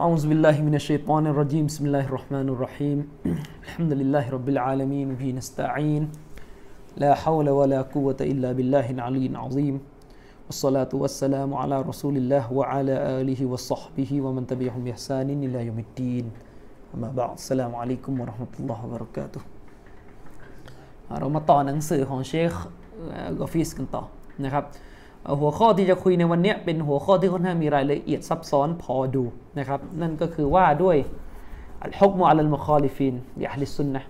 أعوذ بالله من الشيطان الرجيم. بسم الله الرحمن الرحيم. الحمد لله رب العالمين به نستعين. لا حول ولا قوة إلا بالله العلي العظيم. والصلاة والسلام على رسول الله وعلى آله وصحبه ومن تبعهم بإحسان إلى يوم الدين. أما بعد السلام عليكم ورحمة الله وبركاته. آه، نعم. หัวข้อที่จะคุยในวันนี้เป็นหัวข้อที่ค่อนข้างมีรายละเอียดซับซ้อนพอดูนะครับนั่นก็คือว่าด้วยالحكم على المخالفين لأهل السنة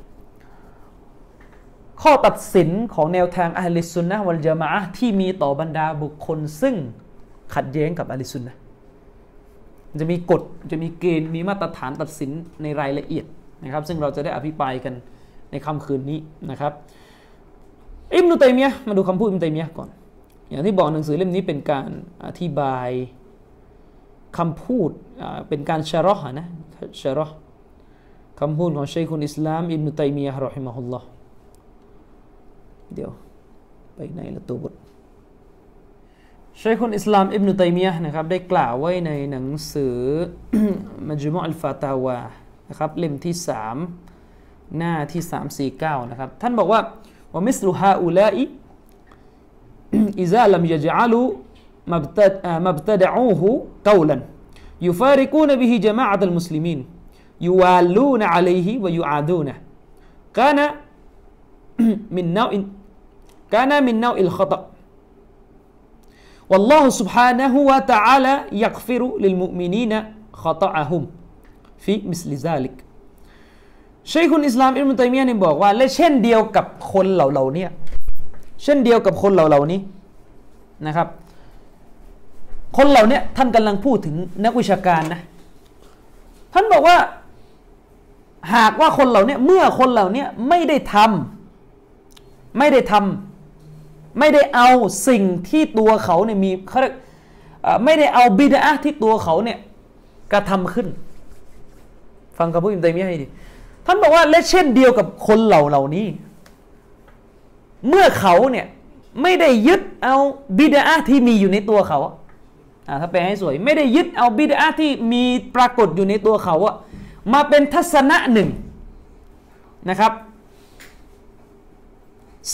ข้อตัดสินของแนวทางأهل السنة والجماعةที่มีต่อบรรดาบุคคลซึ่งขัดแย้งกับأهل السنةจะมีกฎจะมีเกณฑ์มีมาตรฐานตัดสินในรายละเอียดนะครับ ซึ่งเราจะได้อภิปรายกันในค่ำคืนนี้นะครับ อิบนุตัยมียะมาดูคำพูดอิบนุตัยมียะก่อน อย่างที่บอกหนังสือเล่มนี้เป็นการอธิบายคำพูดเป็นการชะรอห์นะชะรอห์คำพูดของชัยคุนอิสลามอิบนุตัยมียะห์รอฮิมะฮุลลอฮ์เดี๋ยวไปไหนละตัวบทชัยคุนอิสลามอิบนุตัยมียะห์นะครับได้กล่าวไว้ในหนังสือมัจมุอัลฟาตาวานะครับเล่มที่สามหน้าที่ 349 นะครับ ท่านบอกว่าว่ามิสลุฮาอุลาอิ อิซาลัมยะจัลูมับตดอูฮูกาวลันยุฟาริกูนบิฮิจมาอะตัลมุสลิมีนยูวาลูนอะลัยฮิวยูอาดูนะกานะมินนาวอินกานะมินนาวอิลขตะ والله سبحانه وتعالى يغفر للمؤمنين خطأهم في مثل ذلك ชัยคุณอิสลามอิบนุตัยมียะนี่บอกว่าและเช่นเดียวกับคนเหล่าเหล่านี้ เช่นเดียวกับคนเหล่านี้นะครับ คนเหล่านี้ท่านกำลังพูดถึงนักวิชาการนะท่านบอกว่าหากว่าคนเหล่านี้เมื่อคนเหล่านี้ไม่ได้ทำไม่ได้ทำไม่ได้เอาสิ่งที่ตัวเขาเนี่ยมีเขาไม่ได้เอาบิดาที่ตัวเขาเนี่ยกระทำขึ้น ฟังคำพูดอิบนุตัยมียให้ดีท่านบอกว่าและเช่นเดียวกับคนเหล่าเหล่านี้ เมื่อเขาเนี่ยไม่ได้ยึดเอาบิดาที่มีอยู่ในตัวเขาอ่าถ้าแปลให้สวย ไม่ได้ยึดเอาบิดาที่มีปรากฏอยู่ในตัวเขาอะมาเป็นทัศนะหนึ่งนะครับ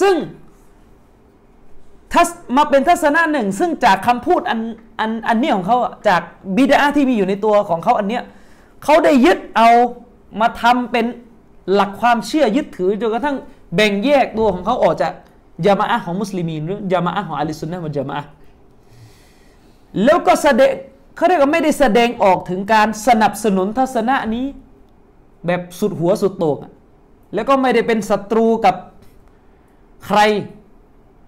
ซึ่งทัศมาเป็นทัศนะหนึ่ง ซึ่งจากคำพูดอันอันอันนี้ของเขาจากบิดาที่มีอยู่ในตัวของเขาอันเนี้ยเขาได้ยึดเอามาทำเป็นหลักความเชื่อยึดถือจนกระทั่ง แบ่งแยกตัวของเขาออกจากยามะอะของมุสลิมีนหรือยามะอะของอะลิสุนนะมันยามะแล้วก็แสดงเขาเรียกว่าไม่ได้แสดงออกถึงการสนับสนุนทัศนะนี้ แบบสุดหัวสุดโต่งแล้วก็ไม่ได้เป็นศัตรูกับใคร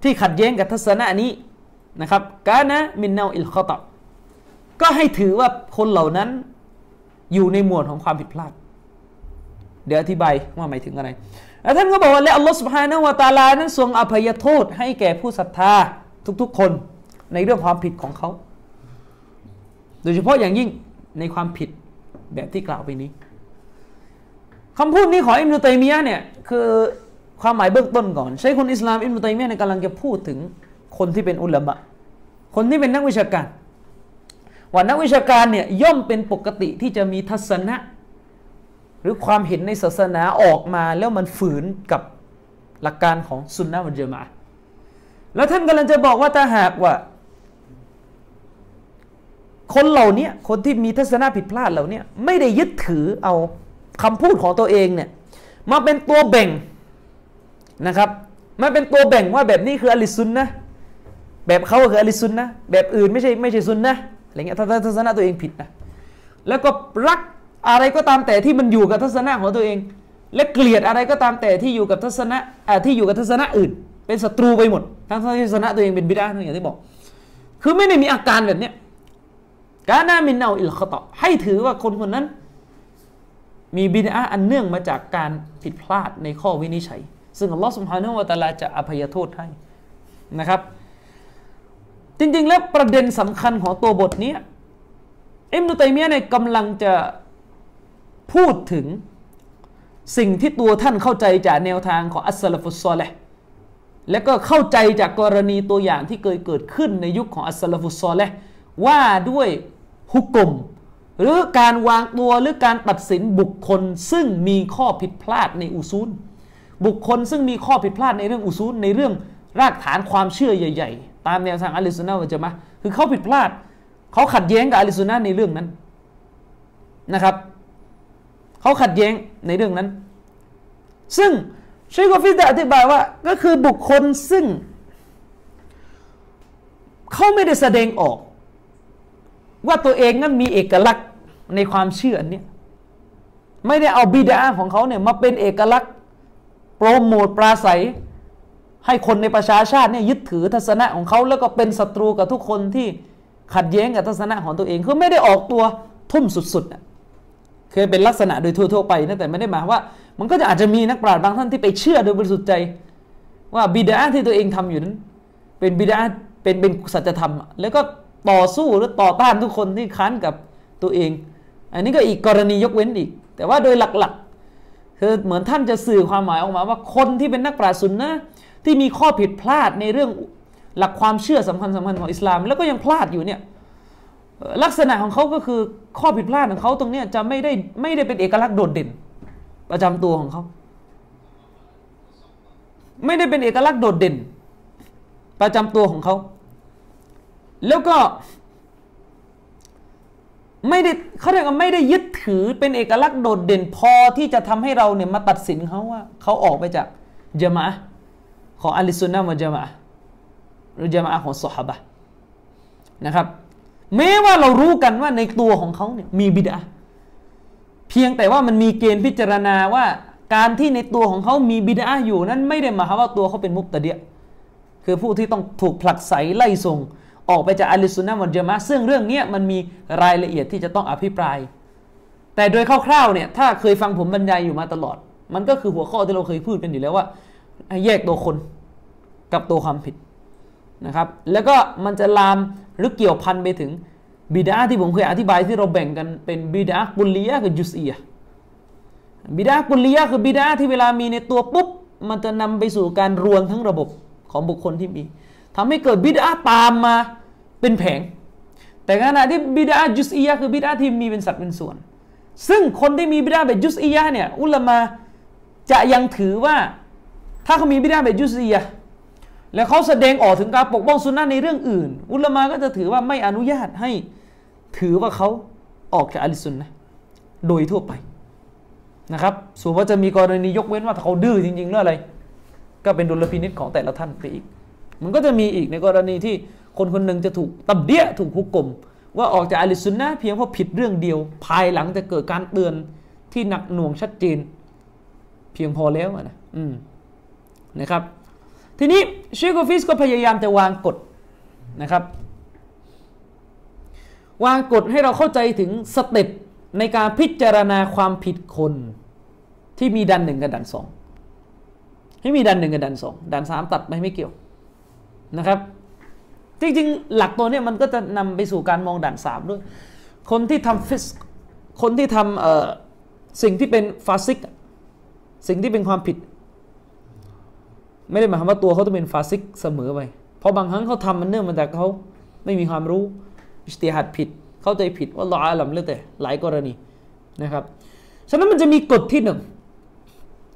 ที่ขัดแย้งกับทัศนะนี้นะครับกานะมินเนาอิลคอตก็ให้ถือว่าคนเหล่านั้นอยู่ในหมวดของความผิดพลาด เดี๋ยวอธิบายว่าหมายถึงอะไร แล้วท่านก็บอกว่าและอัลลอฮฺสุบฮานะวะตาลานั้นทรงอภัยโทษให้แก่ผู้ศรัทธาทุกๆคนในเรื่องความผิดของเขา โดยเฉพาะอย่างยิ่งในความผิดแบบที่กล่าวไปนี้คำพูดนี้ของอิมรุตัยมียะเนี่ยคือความหมายเบื้องต้นก่อน ใช้คนอิสลามอิมรุตัยมียะในกำลังจะพูดถึงคนที่เป็นอุลามะคนที่เป็นนักวิชาการ ว่านักวิชาการเนี่ยย่อมเป็นปกติที่จะมีทัศนะ หรือความเห็นในศาสนาออกมาแล้วมันฝืนกับหลักการของสุนนะวันเจมาแล้วท่านกำลังจะบอกว่าถ้าหากว่า คนเหล่านี้คนที่มีทัศนะผิดพลาดเหล่านี้ไม่ได้ยึดถือเอาคำพูดของตัวเองเนี่ยมาเป็นตัวแบ่งนะครับมาเป็นตัวแบ่งว่าแบบนี้คืออลิซุนนะแบบเขาคืออลิซุนนะแบบอื่นไม่ใช่ไม่ใช่ซุนนะอะไรเงี้ยถ้าทัศนะตัวเองผิดนะแล้วก็รัก อะไรก็ตามแต่ที่มันอยู่กับทัศนะของตัวเอง และเกลียดอะไรก็ตามแต่ที่อยู่กับทัศนะที่อยู่กับทัศนะอื่น เป็นศัตรูไปหมด ทั้งทัศนะตัวเองเป็นบิดาอย่างที่บอก คือไม่ได้มีอาการแบบเนี้ยกานามินเนาอิลขตะให้ถือว่าคนคนนั้น มีบิดาอันเนื่องมาจากการผิดพลาดในข้อวินิจฉัย ซึ่งอัลลอฮฺสุบฮานาละตะลาจะอภัยโทษให้นะครับ จริงๆแล้วประเด็นสำคัญของตัวบทนี้อิมนุตัยมียะเนี่ยกำลังจะ พูดถึงสิ่งที่ตัวท่านเข้าใจจากแนวทางของอัสลฟุซอลห์และก็เข้าใจจากกรณีตัวอย่างที่เคยเกิดขึ้นในยุคของอัสลฟุซอลห์ว่าด้วยฮุกกลมหรือการวางตัวหรือการตัดสินบุคคลซึ่งมีข้อผิดพลาดในอุซูล บุคคลซึ่งมีข้อผิดพลาดในเรื่องอุซูล ในเรื่องรากฐานความเชื่อใหญ่ ๆ ตามแนวทางอัลลิสุนนะวะจะมาคือเขาผิดพลาด เขาขัดแย้งกับอัลลิสุนนะในเรื่องนั้นนะครับ เขาขัดแย้งในเรื่องนั้น ซึ่งชัยกฟิสได้อธิบายว่าก็คือบุคคลซึ่ง เขาไม่ได้แสดงออก ว่าตัวเองนั้นมีเอกลักษณ์ในความเชื่อนนี้ไม่ได้เอาบิดาของเขาเนี่ยมาเป็นเอกลักษณ์โปรโมทปราศัย ให้คนในประชาชาติเนี่ยยึดถือทัศนะของเขาแล้วก็เป็นศัตรูกับทุกคนที่ขัดแย้งกับทัศนะของตัวเองคือไม่ได้ออกตัวทุ่มสุดๆเคยเป็นลักษณะโดยทั่วๆไปนะแต่ไม่ได้หมายว่า มันก็จะอาจจะมีนักปราชญ์บางท่านที่ไปเชื่อโดยบริสุทธิ์ใจ ว่าบิดาที่ตัวเองทำอยู่นั้น เป็นบิดาเป็นเป็นสัจธรรม แล้วก็ต่อสู้หรือต่อต้านทุกคนที่ค้านกับตัวเอง อันนี้ก็อีกกรณียกเว้นอีก แต่ว่าโดยหลักๆ คือเหมือนท่านจะสื่อความหมายออกมาว่าคนที่เป็นนักปราชญ์สุนนะที่มีข้อผิดพลาดในเรื่องหลักความเชื่อสำคัญสำคัญของอิสลาม แล้วก็ยังพลาดอยู่เนี่ย ลักษณะของเขาก็คือข้อผิดพลาดของเขาตรงนี้จะไม่ได้ไม่ได้เป็นเอกลักษณ์โดดเด่น ประจำตัวของเขา ไม่ได้เป็นเอกลักษณ์โดดเด่น ประจำตัวของเขา แล้วก็ ไม่ได้เขาเรียกว่าไม่ได้ยึดถือเป็นเอกลักษณ์โดดเด่น พอที่จะทำให้เราเนี่ยมาตัดสินเขาว่าเขาออกไปจากจามะของอัลิสุนนะมะจามะหรือจามะของสฮาบะนะครับ แม้ว่าเรารู้กันว่าในตัวของเขาเนี่ยมีบิดาเพียงแต่ว่ามันมีเกณฑ์พิจารณาว่าการที่ในตัวของเขามีบิดาอยู่นั้นไม่ได้หมายความว่าตัวเขาเป็นมุกตะเดียคือผู้ที่ต้องถูกผลักไสไล่ส่งออกไปจากอัลิสุนนะมันจมาซึ่งเรื่องนี้มันมีรายละเอียดที่จะต้องอภิปราย แต่โดยคร่าวๆเนี่ยถ้าเคยฟังผมบรรยายอยู่มาตลอด มันก็คือหัวข้อที่เราเคยพูดกันอยู่แล้วว่าแยกตัวคนกับตัวความผิด นะครับแล้วก็มันจะลามหรือเกี่ยวพันไปถึงบิดาที่ผมเคยอธิบายที่เราแบ่งกันเป็นบิดากุลียะกับจุสอียบิดากุลียะคือบิดาที่เวลามีในตัวปุ๊บ มันจะนำไปสู่การรวมทั้งระบบของบุคคลที่มีทำให้เกิดบิดาตามมาเป็นแผง แต่ขณะที่บิดาจุสอียะคือบิดาที่มีเป็นสัดเป็นส่วน ซึ่งคนที่มีบิดาแบบจุสอียะเนี่ยอุลามาจะยังถือว่าถ้าเขามีบิดาแบบจุสอียะ แล้วเขาแสดงออกถึงการปกป้องสุนนะในเรื่องอื่น อุลามาก็จะถือว่าไม่อนุญาตให้ถือว่าเขาออกจากอัลิสุนนะโดยทั่วไปนะครับส่วนว่าจะมีกรณียกเว้นว่าเขาดื้อจริงๆหรืออะไร ก็เป็นดุลพินิษของแต่ละท่านไปอีก มันก็จะมีอีกในกรณีที่คนคนหนึ่งจะถูกตับเดียถูกหุกกลมว่าออกจากอัลิสุนนะเพียงเพราะผิดเรื่องเดียว ภายหลังจะเกิดการเตือนที่หนักหน่วงชัดเจน เพียงพอแล้วนะอืมนะครับ ทีนี้เชคโกฟิสก็พยายามจะวางกฎนะครับ วางกฎให้เราเข้าใจถึงสเต็ปในการพิจารณาความผิดคนที่มีดันหนึ่งกับดันสองให้มีดันหนึ่งกับดันสองดันสามตัดไปไม่เกี่ยวนะครับ จริงๆ หลักตัวนี้มันก็จะนำไปสู่การมองดันสามด้วย คนที่ทำفسقคนที่ทำสิ่งที่เป็นفاسق สิ่งที่เป็นความผิด ไม่ได้หมายความว่าตัวเขาต้องเป็นفاسقเสมอไปเพราะบางครั้งเขาทำมันเนื่องมาจากเขาไม่มีความรู้اجتهادผิด เข้าใจผิดว่าลออาลัมเรื่อแต่หลายกรณีนะครับ ฉะนั้นมันจะมีกฎที่หนึ่ง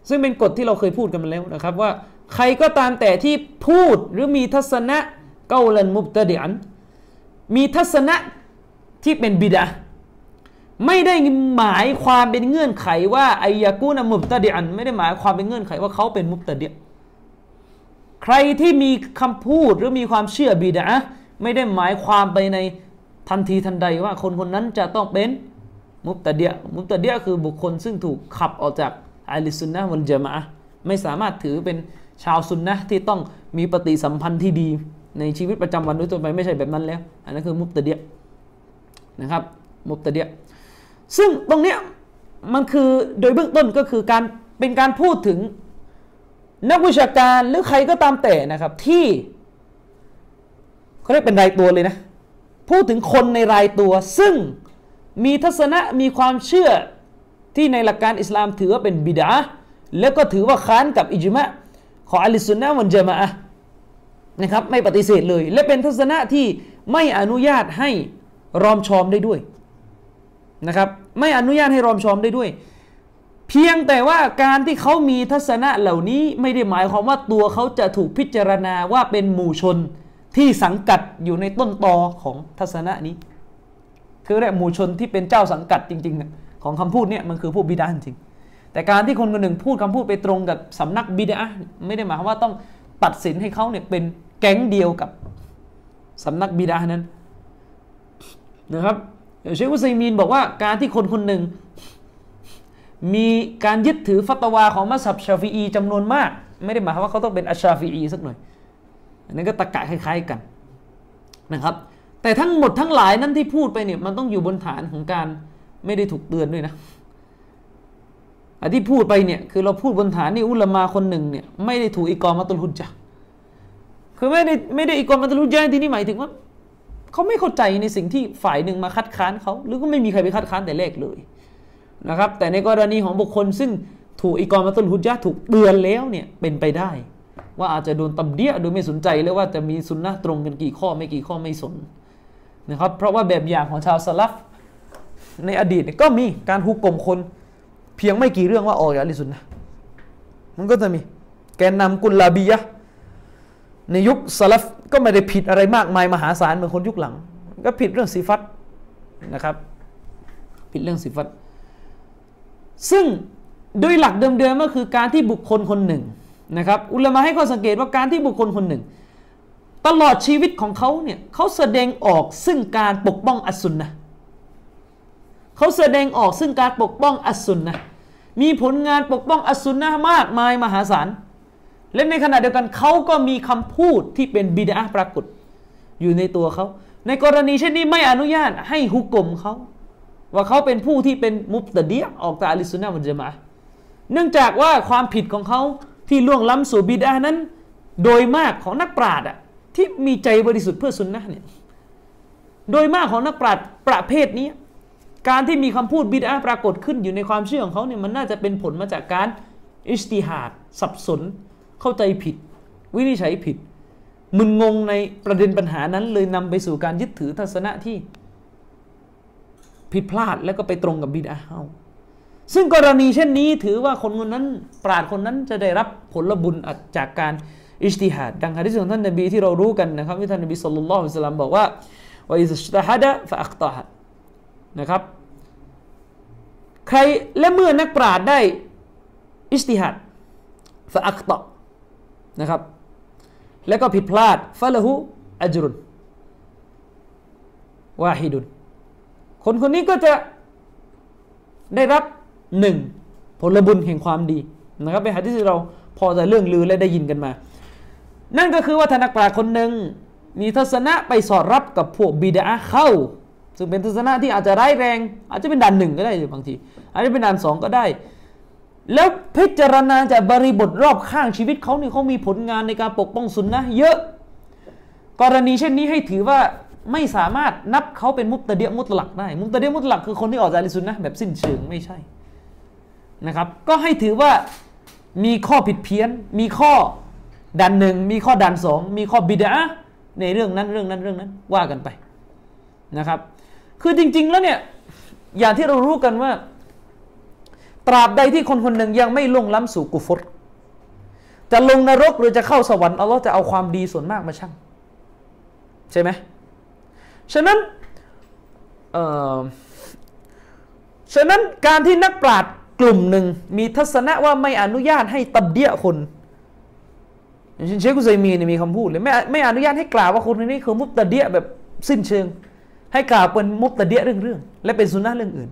ซึ่งเป็นกฎที่เราเคยพูดกันมาแล้วนะครับ ว่าใครก็ตามแต่ที่พูดหรือมีทัศนะเกาลันมุบตะเดียนมีทัศนะที่เป็นบิดาไม่ได้หมายความเป็นเงื่อนไขว่าอายากูนมุบตะเดียนไม่ได้หมายความเป็นเงื่อนไขว่าเขาเป็นมุบตะเดียน ใครที่มีคำพูดหรือมีความเชื่อบิดาไม่ได้หมายความไปในทันทีทันใดว่าคนคนนั้นจะต้องเป็นมุตตะเดียมุตตะเดียคือบุคคลซึ่งถูกขับออกจากอัลิสุนนะวันจมะไม่สามารถถือเป็นชาวซุนนะที่ต้องมีปฏิสัมพันธ์ที่ดี ในชีวิตประจำวันด้วยตัวไปไม่ใช่แบบนั้นแล้ว อันนั้นคือมุตตะเดียนะครับมุตตะเดียซึ่งตรงเนี้ยมันคือโดยเบื้องต้นก็คือการเป็นการพูดถึง นักวิชาการหรือใครก็ตามแต่นะครับที่เขาเรียกเป็นรายตัวเลยนะพูดถึงคนในรายตัว ซึ่งมีทัศนะมีความเชื่อที่ในหลักการอิสลามถือว่าเป็นบิดาแล้วก็ถือว่าค้านกับอิจมะของอัลิสุนนะวันจามะนะครับไม่ปฏิเสธเลย และเป็นทัศนะที่ไม่อนุญาตให้รอมชอมได้ด้วยนะครับ ไม่อนุญาตให้รอมชอมได้ด้วย เพียงแต่ว่าการที่เขามีทัศนะเหล่านี้ไม่ได้หมายความว่าตัวเขาจะถูกพิจารณาว่าเป็นหมู่ชนที่สังกัดอยู่ในต้นตอของทัศนะนี้ คือเรียกหมู่ชนที่เป็นเจ้าสังกัดจริง ๆ ของคำพูดเนี่ยมันคือพวกบิดาจริง แต่การที่คนคนหนึ่งพูดคำพูดไปตรงกับสำนักบิดาไม่ได้หมายความว่าต้องตัดสินให้เขาเนี่ยเป็นแก๊งเดียวกับสำนักบิดานั้นนะครับเชคอุซัยมีนบอกว่าการที่คนคนหนึ่ง มีการยึดถือฟัตวาของมัสฮับชาฟีอีจำนวนมาก ไม่ได้หมายความว่าเขาต้องเป็นอัชชาฟีอีสักหน่อยอันนี้ก็ตะกะคล้าย ๆกันนะครับ แต่ทั้งหมดทั้งหลายนั้นที่พูดไปเนี่ยมันต้องอยู่บนฐานของการไม่ได้ถูกเตือนด้วยนะอันที่พูดไปเนี่ยคือเราพูดบนฐานนี่อุลามาคนหนึ่งเนี่ยไม่ได้ถูกอิกอมาตุลฮุจจ์คือไม่ได้ไม่ได้อิกอมาตุลฮุจจ์ที่นี่หมายถึงว่าเขาไม่เข้าใจในสิ่งที่ฝ่ายหนึ่งมาคัดค้านเขาหรือก็ไม่มีใครไปคัดค้านแต่แรกเลย นะครับ แต่ในกรณีของบุคคลซึ่งถูกอิกอมาตุลฮุจจ์ถูกเตือนแล้วเนี่ยเป็นไปได้ ว่าอาจจะโดนตำเดียโดยไม่สนใจเลยว่าจะมีสุนนะตรงกันกี่ข้อไม่กี่ข้อไม่สนนะครับเพราะว่าแบบอย่างของชาวสลับในอดีตก็มีการฮุกกลมคน เพียงไม่กี่เรื่องว่าออกจากลิสุนนะมันก็จะมีแกนนำกุลลาบียะในยุคสลับก็ไม่ได้ผิดอะไรมากมายมหาศาลเหมือนคนยุคหลัง ก็ผิดเรื่องสีฟัตนะครับ ผิดเรื่องสีฟัต ซึ่งโดยหลักเดิมๆก็คือการที่บุคคลคนหนึ่งนะครับ อุลามะให้ข้อสังเกตว่าการที่บุคคลคนหนึ่ง ตลอดชีวิตของเขาเนี่ยเขาแสดงออกซึ่งการปกป้องอัสุนนะเขาแสดงออกซึ่งการปกป้องอัสุนนะมีผลงานปกป้องอัสุนนะมากมายมหาศาลและในขณะเดียวกันเขาก็มีคำพูดที่เป็นบิดาปรากฏอยู่ในตัวเขา ในกรณีเช่นนี้ไม่อนุญาตให้ฮุกกลมเขา ว่าเขาเป็นผู้ที่เป็นมุบตะเดียออกจากอลิสุนนะมันจะมาเนื่องจากว่าความผิดของเขาที่ล่วงล้ำสู่บิดานั้น โดยมากของนักปราชญ์อะที่มีใจบริสุทธิ์เพื่อสุนนะเนี่ยโดยมากของนักปราชญ์ประเภทนี้ การที่มีคำพูดบิดาปรากฏขึ้นอยู่ในความเชื่อของเขาเนี่ยมันน่าจะเป็นผลมาจากการอิสติฮาดสับสน เข้าใจผิด วินิจฉัยผิด มึนงงในประเด็นปัญหานั้นเลยนำไปสู่การยึดถือทัศนะที่ ผิดพลาดแล้วก็ไปตรงกับบิดาเฮาซึ่งกรณีเช่นนี้ถือว่าคนคนนั้น ปราดคนนั้นจะได้รับผลบุญจากการอิสติฮาดดังฮะดิษของท่านนบีที่เรารู้กันนะครับที่ท่านนบีสุลต่านละสัลลัมบอกว่าว่าอิสตฮะดะฟะอัคตาฮะนะครับ ใครและเมื่อนักปราชญ์ได้อิสติฮัดฟะอักตะนะครับ แล้วก็ผิดพลาดฟะละหูอัจรุนวาฮิดุน คนคนนี้ก็จะได้รับหนึ่งผลบุญแห่งความดีนะครับเป็นหะที่เราพอจะเรื่องลือและได้ยินกันมา นั่นก็คือว่าทนักปราชญ์คนหนึ่งมีทัศนะไปสอดรับกับพวกบิดาเข้า ซึ่งเป็นทัศนะที่อาจจะร้ายแรง อาจจะเป็นด่านหนึ่งก็ได้บางทีอาจจะเป็นด่านสองก็ได้ แล้วพิจารณาจากบริบทรอบข้างชีวิตเขาเนี่ยเขามีผลงานในการปกป้องสุนนะเยอะ กรณีเช่นนี้ให้ถือว่า ไม่สามารถนับเขาเป็นมุตตเดียมุตลักได้ มุตตเดียมุตลักคือคนที่ออกจากอิสุนนะแบบสิ้นเชิงไม่ใช่นะครับ ก็ให้ถือว่ามีข้อผิดเพี้ยน มีข้อดันหนึ่งมีข้อดันสองมีข้อบิดาในเรื่องนั้นเรื่องนั้นเรื่องนั้นว่ากันไปนะครับ คือจริง ๆ แล้วเนี่ยอย่างที่เรารู้กันว่า ตราบใดที่คนคนหนึ่งยังไม่ลงล้ำสู่กุฟรจะลงนรกหรือจะเข้าสวรรค์อัลลอฮ์จะเอาความดีส่วนมากมาชั่งใช่ไหม ฉะนั้นฉะนั้นการที่นักปราชญ์กลุ่มหนึ่งมีทัศนะว่าไม่อนุญาตให้ตับเดียคนเช่นเชคุซัยมีเนี่ยมีคำพูดเลยไม่ไม่อนุญาตให้กล่าวว่าคนนี้คือมุตตะเดียแบบสิ้นเชิง ให้กล่าวเป็นมุตตะเดียเรื่องๆและเป็นสุนนะเรื่องอื่น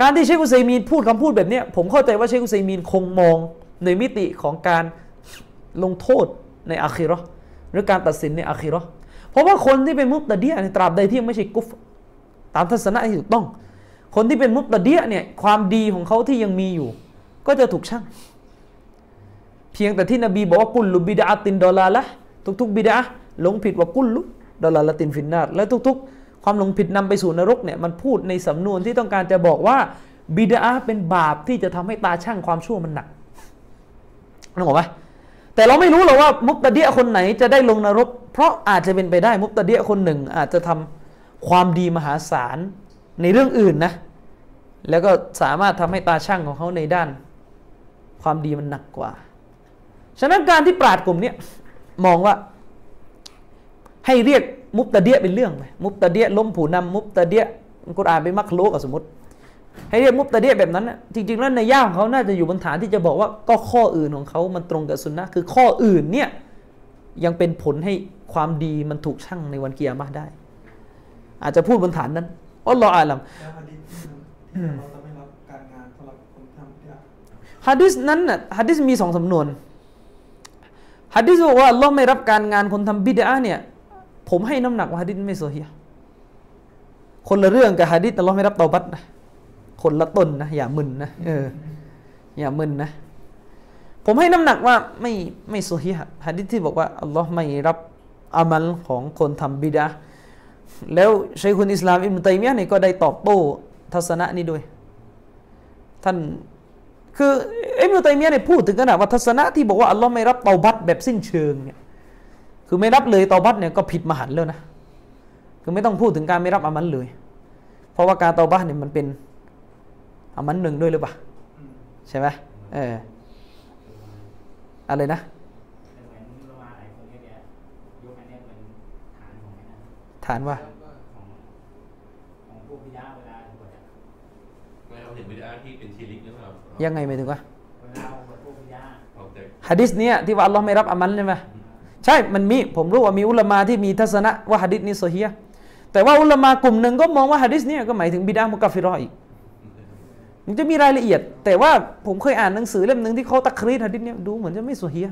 การที่เชคุซัยมีนพูดคำพูดแบบนี้ผมเข้าใจว่าเชคุซัยมีนคงมองในมิติของการลงโทษในอาคิรอหรือการตัดสินในอาคิรอ ราะว่าคนที่เป็นมุตตะเดียในตราบใดที่ไม่ใช่กุฟตามทัศนะที่ถูกต้อง คนที่เป็นมุตตะเดียเนี่ยความดีของเขาที่ยังมีอยู่ ก็จะถูกชั่ง เพียงแต่ที่นบีบอกว่ากุลลุบิดาตินดอลาละทุกๆบิดาหลงผิดว่ากุลลุดอลาละตินฟินนาและทุก ๆ ความหลงผิดนำไปสู่นรกเนี่ยมันพูดในสำนวนที่ต้องการจะบอกว่าบิดาเป็นบาปที่จะทำให้ตาช่างความชั่วมันหนักนึกออกไหม แต่เราไม่รู้หรอกว่ามุตตะเดียคนไหนจะได้ลงนรก เพราะอาจจะเป็นไปได้มุตตะเดียคนหนึ่ง อาจจะทำความดีมหาศาลในเรื่องอื่นนะ แล้วก็สามารถทำให้ตาช่างของเขาในด้าน ความดีมันหนักกว่า ฉะนั้นการที่ปราดกลุ่มนี้มองว่า ให้เรียกมุตตะเดียเป็นเรื่องไหมมุตตะเดียล้มผู้นำมุตตะเดียกุรอานเป็นมักโลกสมมติ ให้เรียกมุตตะเดียแบบนั้นนะจริง ๆ แล้วในย่าของเขาน่าจะอยู่บนฐานที่จะบอกว่าก็ข้ออื่นของเขามันตรงกับสุนนะคือข้ออื่นเนี่ยยังเป็นผลให้ความดีมันถูกชั่งในวันเกียร์มาได้ อาจจะพูดบนฐานนั้นอัลลอฮฺอาลัมแล้วฮะดิษที่มันที่เราจะไม่รับการงานสำหรับคนทำที่ฮะดิษนั้นน่ะฮะดิษมีสองสำนวนฮะดิษบอกว่าอัลลอฮ์ไม่รับการงานคนทำบิดาเนี่ย ผมให้น้ำหนักว่าฮะดิษไม่โซฮีห์คนละเรื่องกับฮะดิษอัลลอฮ์ไม่รับเตาบัตนะ คนละต้นนะอย่ามึนนะเอออย่ามึนนะ ผมให้น้ำหนักว่าไม่ไม่โซฮีห์ฮะดิษที่บอกว่าอัลลอฮ์ไม่รับอามัลของคนทำบิดาแล้วชัยคุณอิสลามอิมนุตัยมียะเนี่ยก็ได้ตอบโต้ทัศนะนี้ด้วย ท่านคืออิบนุตัยมียะเนี่ยพูดถึงขนาดว่าทัศนะที่บอกว่าอัลลอฮ์ไม่รับเตาบัตแบบสิ้นเชิงเนี่ยคือไม่รับเลยเตาบัตเนี่ยก็ผิดมหันต์แล้วนะคือไม่ต้องพูดถึงการไม่รับอามันเลย เพราะว่าการเตาบัตเนี่ยมันเป็น อามันหนึ่งด้วยหรือเปล่าใช่ไหมเอออะไรนะแต่เหมือนโลมาหลายคนก็จะยกอันเนี้ยเป็นฐานของไอ้นั่นฐานว่าของของพวกพิยาเวลาบวชอะไม่เอาถึงวิดีอาที่เป็นชีริกหรือเปล่ายังไงหมายถึงว่าเวลาบวชพวกพิยาออกจากฮะดิษเนี่ยที่ว่าอัลลอฮ์ไม่รับอามันใช่ไหมใช่มันมีผมรู้ว่ามีอุลามาที่มีทัศนะว่าฮะดิษนี้โซฮียห์แต่ว่าอุลามากลุ่มหนึ่งก็มองว่าฮะดิษเนี่ยก็หมายถึงบิดามุกัฟฟิรออีก มันจะมีรายละเอียด แต่ว่าผมเคยอ่านหนังสือเล่มหนึ่งที่เขาตักครีดฮะดิษเนี่ยดูเหมือนจะไม่โซฮีย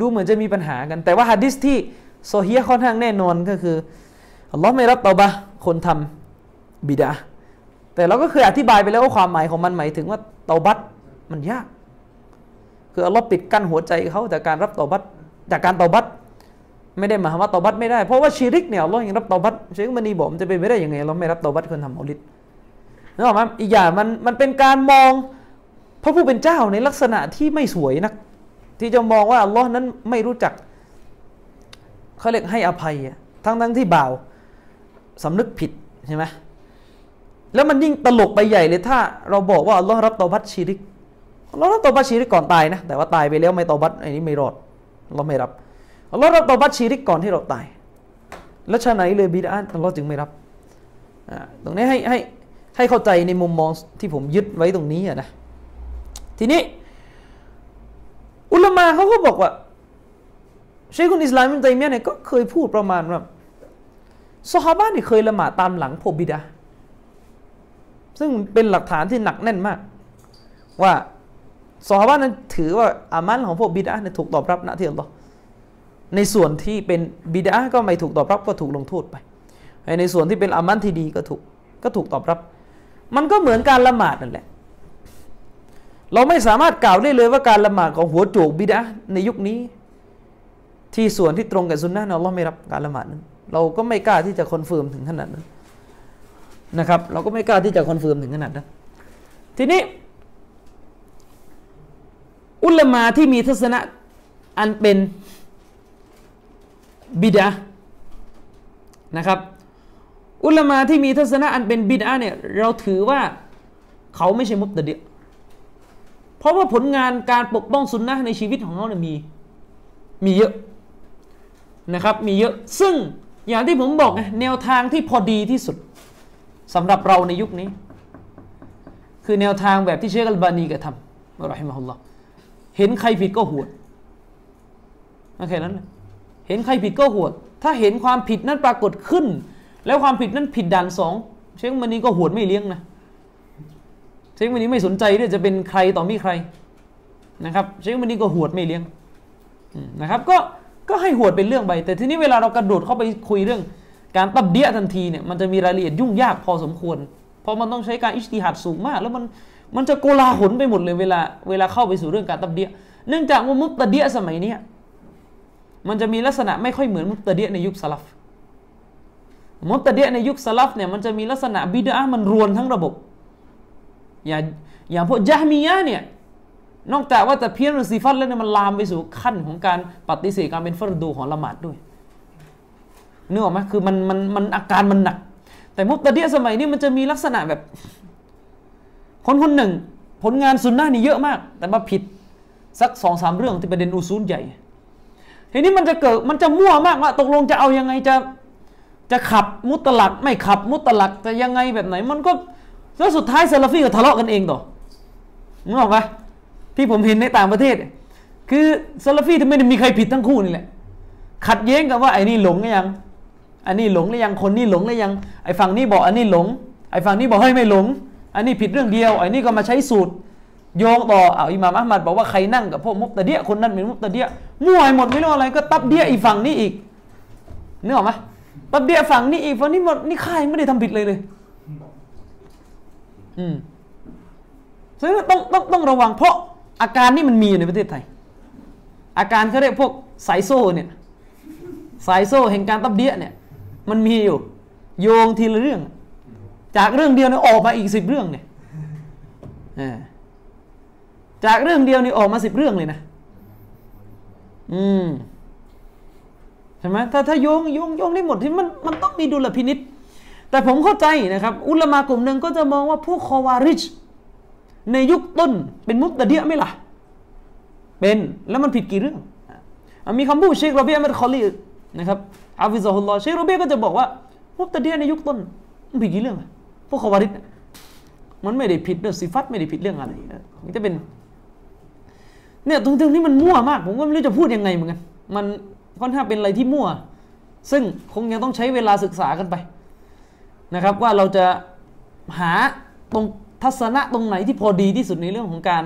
ดูเหมือนจะมีปัญหากัน แต่ว่าฮะดิษที่โซเฮียค่อนข้างแน่นอนก็คืออัลลอฮ์ไม่รับเตาบะคนทำบิดาแต่เราก็เคยอธิบายไปแล้วว่าความหมายของมันหมายถึงว่าเตาบัตมันยาก คืออัลลอฮ์ปิดกั้นหัวใจเขาจากการรับเตาบัตจากการเตาบัตไม่ได้หมายความว่าเตาบัตไม่ได้เพราะว่าชีริกเนี่ยอัลลอฮ์ยังรับเตาบัตเชคมันีบอกมันจะเป็นไปได้ยังไงเราไม่รับเตาบัตคนทำเอลิด นึกออกไหมอีกอย่างมันมันเป็นการมองพระผู้เป็นเจ้าในลักษณะที่ไม่สวยนัก ที่จะมองว่าอัลลอฮ์นั้นไม่รู้จักเขาเรียกให้อภัย ทั้งทั้งที่บ่าวสำนึกผิดใช่ไหมแล้วมันยิ่งตลกไปใหญ่เลยถ้าเราบอกว่าอัลลอฮ์รับตอบัตชีริกอัลลอฮ์รับตอบัตชีริกก่อนตายนะ แต่ว่าตายไปแล้วไม่ตอบัตไอ้นี้ไม่รอดอัลลอฮ์ไม่รับอัลลอฮ์รับตอบัตชีริกก่อนที่เราตาย แล้วชาไหนเลยบิดาอัลลอฮ์จึงไม่รับตรงนี้ให้ให้ ให้เข้าใจในมุมมองที่ผมยึดไว้ตรงนี้อะนะทีนี้ อุลมาเขาก็บอกว่าเชคุนอิสลามอิมตัยมียเนี่ยก็เคยพูดประมาณว่าซอฮาบะนี่เคยละหมาดตามหลังพวกบิดาซึ่งเป็นหลักฐานที่หนักแน่นมาก ว่าซอฮาบะนั้นถือว่าอามันของพวกบิดาเนี่ยถูกตอบรับนะที่อัลลอฮ์ในส่วนที่เป็นบิดาก็ไม่ถูกตอบรับก็ถูกลงโทษไป ในส่วนที่เป็นอามันที่ดีก็ถูกก็ถูกตอบรับ มันก็เหมือนการละหมาดนั่นแหละ เราไม่สามารถกล่าวได้เลยว่าการละหมาดของหัวโจกบิดาในยุคนี้ ที่ส่วนที่ตรงกับสุนนะเราไม่รับการละหมาดนั้น เราก็ไม่กล้าที่จะ confirm ถึงขนาดนั้นนะครับ เราก็ไม่กล้าที่จะ confirm ถึงขนาดนั้นทีนี้ علماءที่มีทัศนะอันเป็นبدعةนะครับ علماءที่มีทัศนะอันเป็นبدعةเนี่ยเราถือว่าเขาไม่ใช่مبتدعเพราะว่าผลงานการปกป้องسنةในชีวิตของเขาเนี่ยมีมีเยอะนะครับมีเยอะซึ่งอย่างที่ผมบอกไงแนวทางที่พอดีที่สุดสำหรับเราในยุคนี้ คือแนวทางแบบที่เชคอัลบานีกระทำอัลลอฮิมะฮุลลอฮ์เห็นใครผิดก็หวดโอเคนั้น เห็นใครผิดก็หวด ถ้าเห็นความผิดนั้นปรากฏขึ้น แล้วความผิดนั้นผิดด่านสองเชคมันนี้ก็หวดไม่เลี้ยงนะเชคมันนี้ไม่สนใจด้วยจะเป็นใครต่อมีใครนะครับเชคมันนี้ก็หวดไม่เลี้ยงนะครับ ก็ก็ให้หวดเป็นเรื่องไป แต่ทีนี้เวลาเรากระโดดเข้าไปคุยเรื่อง การตับเดียทันทีเนี่ยมันจะมีรายละเอียดยุ่งยากพอสมควร เพราะมันต้องใช้การอิสติฮัดสูงมาก แล้วมันมันจะโกลาหลไปหมดเลยเวลาเวลาเข้าไปสู่เรื่องการตับเดียเนื่องจากว่ามุตตะเดียสมัยเนี้ยมันจะมีลักษณะไม่ค่อยเหมือนมุตตะเดียในยุคสลับ มุตตะเดียในยุคสลับเนี่ยมันจะมีลักษณะบิดามันรวนทั้งระบบ อย่างอย่างพวกยะมียะเนี่ยนอกจากว่าแต่เพี้ยนหรือซีฟัตแล้วเนี่ยมันลามไปสู่ขั้นของการปฏิเสธการเป็นฟรดูของละหมาดด้วยนึกออกไหมคือมันมันมันอาการมันหนัก แต่มุตเดียสมัยนี้มันจะมีลักษณะแบบ คนคนหนึ่ง ผลงานซุนนะห์นี่เยอะมาก แต่มาผิดสักสองสามเรื่องที่ประเด็นอุซูลใหญ่ทีนี้มันจะเกิดมันจะมั่วมากว่าตกลงจะเอายังไงจะ จะขับมุตลักไม่ขับมุตลักจะยังไงแบบไหน มันก็แล้วสุดท้ายซาลาฟีก็ทะเลาะกันเองต่อนึกออกปะที่ผมเห็นในต่างประเทศ คือซาลาฟีที่ไม่ได้มีใครผิดทั้งคู่นี่แหละ ขัดแย้งกันว่าไอ้นี่หลงหรือยัง อันนี้หลงหรือยัง คนนี้หลงหรือยัง ไอ้ฝั่งนี้บอกอันนี้หลง ไอ้ฝั่งนี้บอกเฮ้ยไม่หลง อันนี้ผิดเรื่องเดียว ไอ้นี่ก็มาใช้สูตร โยงต่ออ้าวอิหม่ามอัลมัดบอกว่าใครนั่งกับพวกมุกตะเดียคนนั้นเป็นมุกตะเดียมั่วไปหมดไม่รู้อะไรก็ตับเดียอีฝั่งนี้อีกนึกออกไหม ตับเดียฝั่งนี้อีกฝั่งนี้หมดนี่ใครไม่ได้ทำผิดเลยเลย อืมซึ่งต้องต้องต้องระวังเพราะอาการนี่มันมีอยู่ในประเทศไทย อาการเขาเรียกพวกสายโซ่เนี่ย สายโซ่แห่งการตับเดียเนี่ย มันมีอยู่ โยงทีละเรื่อง จากเรื่องเดียวเนี่ยออกมาอีกสิบเรื่องเนี่ยจากเรื่องเดียวนี่ออกมาสิบเรื่องเลยนะ อืม ใช่ไหมถ้าถ้าโยงโยงโยงได้หมดที่มันมันต้องมีดุลพินิจแต่ผมเข้าใจนะครับ علماءกลุ่มหนึ่งก็จะมองว่าพวกخوارج ในยุคต้นเป็นمبتدعไหมล่ะ เป็นแล้วมันผิดกี่เรื่อง มีคำพูดเชคโรเบียะมัดคอลีนะครับحفظه اللهเชคโรเบียะก็จะบอกว่า مبتدعในยุคต้นมันผิดกี่เรื่อง พวกخوارجมันไม่ได้ผิดเรื่องصفاتไม่ได้ผิดเรื่องอะไรนะมันจะเป็นเนี่ยตรงๆนี่มันมั่วมาก ผมก็ไม่รู้จะพูดยังไงเหมือนกันมัน ค่อนข้างเป็นอะไรที่มั่ว ซึ่งคงยังต้องใช้เวลาศึกษากันไปนะครับว่าเราจะหาตรงทัศนะตรงไหนที่พอดีที่สุดในเรื่องของการ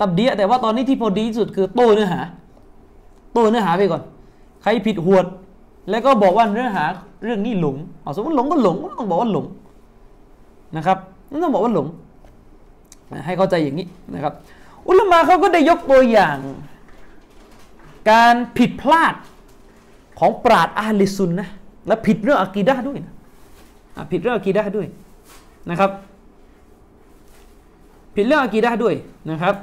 ตับเดียแต่ว่าตอนนี้ที่พอดีที่สุดคือโต้เนื้อหา โต้เนื้อหาไปก่อน ใครผิดหวด แล้วก็บอกว่าเนื้อหาเรื่องนี้หลงเอาสมมติหลงก็หลงต้องบอกว่าหลงนะครับต้องบอกว่าหลง ให้เข้าใจอย่างนี้นะครับ อุลมะเขาก็ได้ยกตัวอย่าง การผิดพลาด ของปราดอาลิซุนนะและผิดเรื่องอะกีดะห์ด้วยนะอ่ะผิดเรื่องอะกีดะห์ด้วยนะครับ ผิดเรื่องอะกีดะห์ด้วยนะครับ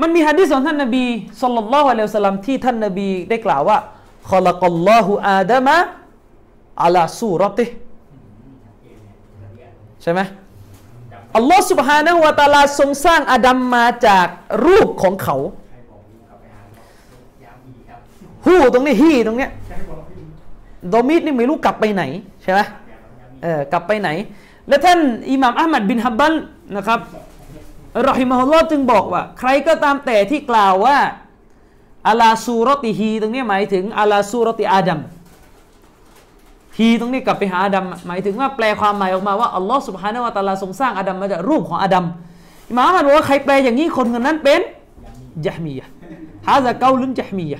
มันมีฮะดีษของท่านนบีสุลต่านละฮ์อะลัยฮิวะสัลลัมที่ท่านนบีได้กล่าวว่าขลักัลลอฮุอาดามะอัลาซูรติฮ์ใช่ไหมอัลลอฮ์ سبحانه และ تعالى ทรงสร้างอาดัมมาจากรูปของเขา หู้ตรงนี้ฮีตรงเนี้ยใช่บอกพี่โดมิดนี่ไม่รู้กลับไปไหนใช่ไหมเออกลับไปไหน และท่านอิหม่ามอัลมัดบินฮับบันนะครับรอฮิมฮุลลอฮ์จึงบอกว่า ใครก็ตามแต่ที่กล่าวว่าอาลาซูรติฮีตรงนี้หมายถึงอาลาซูรติอาดัมฮีตรงนี้กลับไปหาอาดัมหมายถึงว่าแปลความหมายออกมาว่าอัลลอฮ์สุบฮานะวะตะอาลาทรงสร้างอาดัมมาจากรูปของอาดัมอิหม่ามอัมัดบอกว่าใครแปลอย่างนี้คนคนนั้นเป็นยะฮ์มียะฮาซะเกาลุนยะฮ์มียะ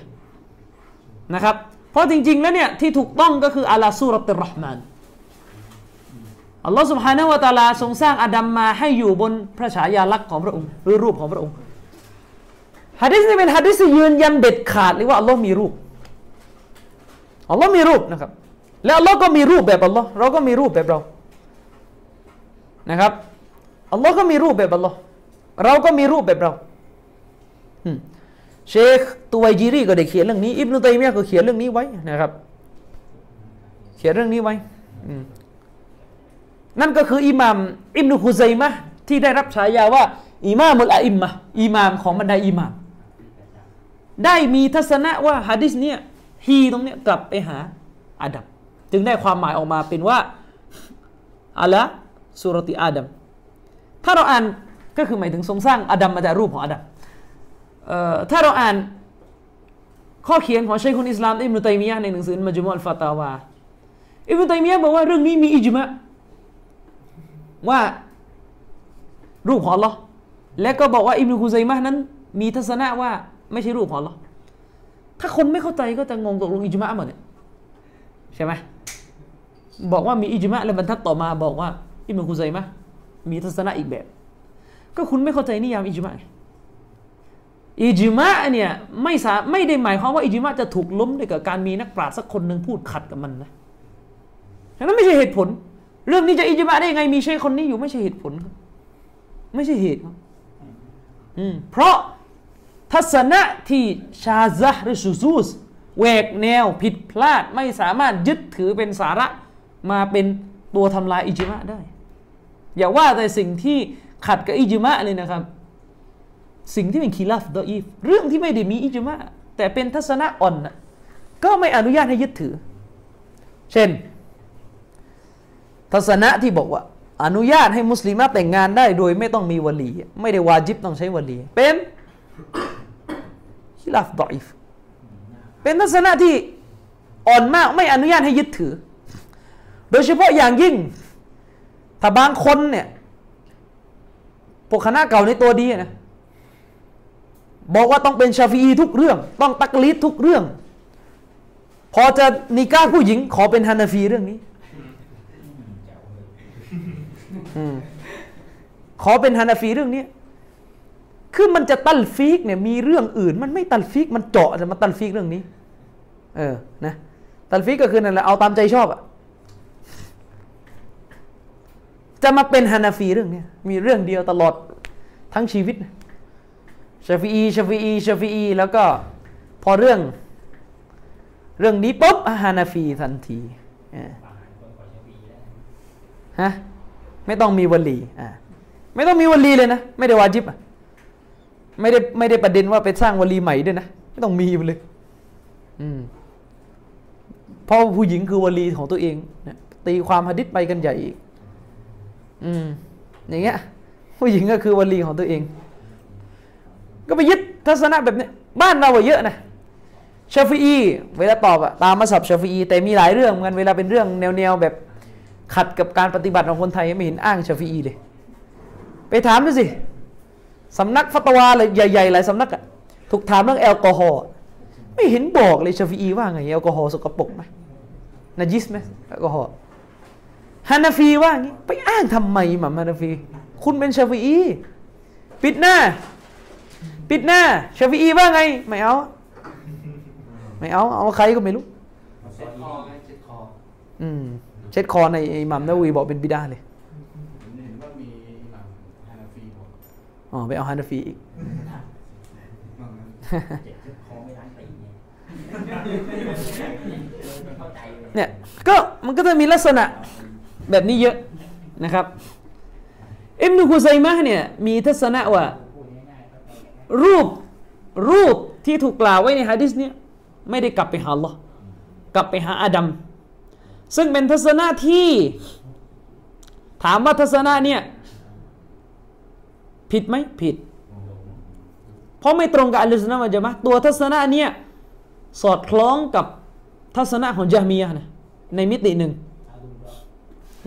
นะครับ เพราะจริง ๆ แล้วเนี่ยที่ถูกต้องก็คืออัลลอฮ์สุรตุรห์มานอัลลอฮ์สุบฮานาวะตาลาทรงสร้างอาดัมมาให้อยู่บนพระฉายาลักษณ์ของพระองค์หรือรูปของพระองค์ฮะดิษนี้เป็นฮะดิษที่ยืนยันเด็ดขาดเลยว่าอัลลอฮ์มีรูปอัลลอฮ์มีรูปนะครับ แล้วอัลลอฮ์ก็มีรูปแบบอัลลอฮ์เราก็มีรูปแบบเรานะครับอัลลอฮ์ก็มีรูปแบบอัลลอฮ์เราก็มีรูปแบบเรา เชคตัวไวจีรีก็ได้เขียนเรื่องนี้ อิบนุตัยมียก็เขียนเรื่องนี้ไว้นะครับ เขียนเรื่องนี้ไว้นั่นก็คืออิหมัมอิบนุฮุซัยมะที่ได้รับฉายาว่าอิมามุลอาอิมมะอิหมามของบรรดาอิหมามได้มีทัศนะว่าฮะดิษเนี่ยฮีตรงเนี้ยกลับไปหาอาดัมจึงได้ความหมายออกมาเป็นว่าอะละสุรติอาดัมถ้าเราอ่านก็คือหมายถึงทรงสร้างอาดัมมาจากรูปของอาดัม ถ้าเราอ่านข้อเขียนของชัยคุนอิสลามอิบนุตัยมียะในหนังสือมัจมุอัลฟาตาวาอิบนุตัยมียะบอกว่าเรื่องนี้มีอิจมะว่ารูปของ Allah และก็บอกว่าอิบนุคุซัยมะนั้น มีทัศนะว่าไม่ใช่รูปของ Allah ถ้าคนไม่เข้าใจก็จะงงตกลงอิจมะหมดเนี่ยใช่ไหมบอกว่ามีอิจมะแล้วบรรทัดต่อมาบอกว่าอิบนุคุซัยมะมีทัศนะอีกแบบ ก็คุณไม่เข้าใจนิยามอิจมะไง อิจิมะเนี่ยไม่สาไม่ได้หมายความว่าอิจิมะจะถูกล้มด้วยกับการมีนักปราชญ์สักคนหนึ่งพูดขัดกับมันนะฉะนั้นไม่ใช่เหตุผล เรื่องนี้จะอิจิมาได้ยังไงมีเชคคนนี้อยู่ไม่ใช่เหตุผลครับไม่ใช่เหตุครับอืมเพราะทัศนะที่ชาซะหรือซูซูสแหวกแนวผิดพลาดไม่สามารถยึดถือเป็นสาระมาเป็นตัวทำลายอิจิมะได้ อย่าว่าแต่สิ่งที่ขัดกับอิจิมะเลยนะครับ สิ่งที่เป็นคีลาฟดออีฟเรื่องที่ไม่ได้มีอิจมะแต่เป็นทัศนะอ่อนน่ะก็ไม่อนุญาตให้ยึดถือ เช่น ทัศนะที่บอกว่า อนุญาตให้มุสลิมแต่งงานได้โดยไม่ต้องมีวลี ไม่ได้วาจิบต้องใช้วลีเป็นคิลาฟดออีฟเป็นทัศนะที่อ่อนมากไม่อนุญาตให้ยึดถือ โดยเฉพาะอย่างยิ่ง ถ้าบางคนเนี่ยพวกคณะเก่าในตัวดีนะ บอกว่าต้องเป็นชาฟีทุกเรื่อง ต้องตักลีดทุกเรื่อง พอจะนิก้าผู้หญิงขอเป็นฮานาฟีเรื่องนี้อขอเป็นฮานาฟีเรื่องนี้คือมันจะตัลฟีกเนี่ยมีเรื่องอื่น มันไม่ตัลฟีกมันเจาะจะมาตัลฟีกเรื่องนี้ เออนะตัลฟีกก็คือนั่นแหละเอาตามใจชอบอะจะมาเป็นฮานาฟีเรื่องนี้มีเรื่องเดียวตลอดทั้งชีวิต ชฟีอีชฟีอีชฟีอีแล้วก็พอเรื่อง เรื่องนี้ปุ๊บฮานาฟีทันทีฮะไม่ต้องมีวลีอ่าไม่ต้องมีวลีเลยนะ ไม่ได้วาจิบอะไม่ได้ไม่ได้ประเด็นว่าไปสร้างวลีใหม่ด้วยนะ ไม่ต้องมีเลย อืมเพราะผู้หญิงคือวลีของตัวเองนะตีความหะดิษไปกันใหญ่อีก อืม อย่างเงี้ย ผู้หญิงก็คือวลีของตัวเอง ก็ไปยึดทัศนะแบบนี้ บ้านเราเยอะนะชาฟีอีเวลาตอบอะตามมาสับชาฟีอีแต่มีหลายเรื่องเหมือนกันเวลาเป็นเรื่องแนวๆแบบขัดกับการปฏิบัติของคนไทยไม่เห็นอ้างชาฟีอีเลย ไปถามดูสิสำนักฟัตวาเลยใหญ่ๆหลายสำนักอะถูกถามเรื่องแอลกอฮอล์ไม่เห็นบอกเลยชาฟีอีว่าไงแอลกอฮอล์สกปรกไหมنجسไหมแอลกอฮอล์ฮานาฟีว่างี้ไปอ้างทำไมอิหม่ามฮานาฟี คุณเป็นชาฟีอีปิดหน้า ปิดหน้าชาฟีอีว่าไง ไม่เอา ไม่เอา เอาใครก็ไม่รู้เช็ดคอไงเช็ดคออืมเช็ดคอในอิหม่ามนาวาวีบอกเป็นبدعةเลยผมเห็นว่ามีอิหม่ามฮานาฟีบอกอ๋อไปเอาฮานาฟีอีกว่างั้นเจ็บเซ็ตคอไม่ล้างตีเนี่ยไม่เข้าใจเลยเนี่ยก็มันก็จะมีลักษณะแบบนี้เยอะนะครับอิมนุกุไซมะห์เนี่ยมีทัศนะว่า รูปรูปที่ถูกกล่าวไว้ในฮะดิษเนี่ยไม่ได้กลับไปหาลอกลับไปหาอาดัมซึ่งเป็นทัศนะที่ ถามว่าทัศนะเนี่ยผิดไหมผิด เพราะไม่ตรงกับอัลลอฮ์สุนนะวะญะมะตัวทัศนะเนี่ยสอดคล้องกับทัศนะของจามียะนะในมิติหนึ่ง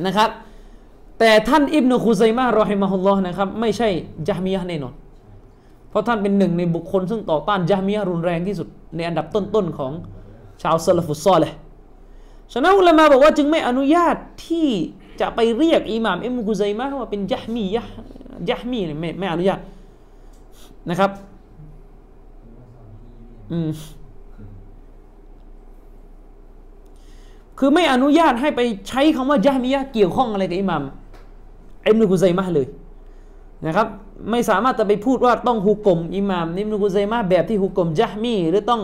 นะครับ แต่ท่านอิบนุคุซัยมะรอฮิมะฮุลลอฮ์นะครับ ไม่ใช่จามียะแน่นอน เพราะท่านเป็นหนึ่งในบุคคลซึ่งต่อต้านจามียรุนแรงที่สุดในอันดับต้นๆของชาวซะลฟุสซอลิห์ฉะนั้นอุลามะบอกว่าจึงไม่อนุญาตที่จะไปเรียกอิหม่ามอิบนุคุซัยมะว่าเป็นยะมียะยะมีเนี่ยไม่ไม่อนุญาตนะครับอืมคือไม่อนุญาตให้ไปใช้คำว่ายะมียะเกี่ยวข้องอะไรกับอิหมัมอิบนุกุซัยมะเลยนะครับ ไม่สามารถจะไปพูดว่าต้องฮุกกลมอิหมัมอิบนุกุซัยมะห์แบบที่ฮุกกลมยะมีหรือต้อง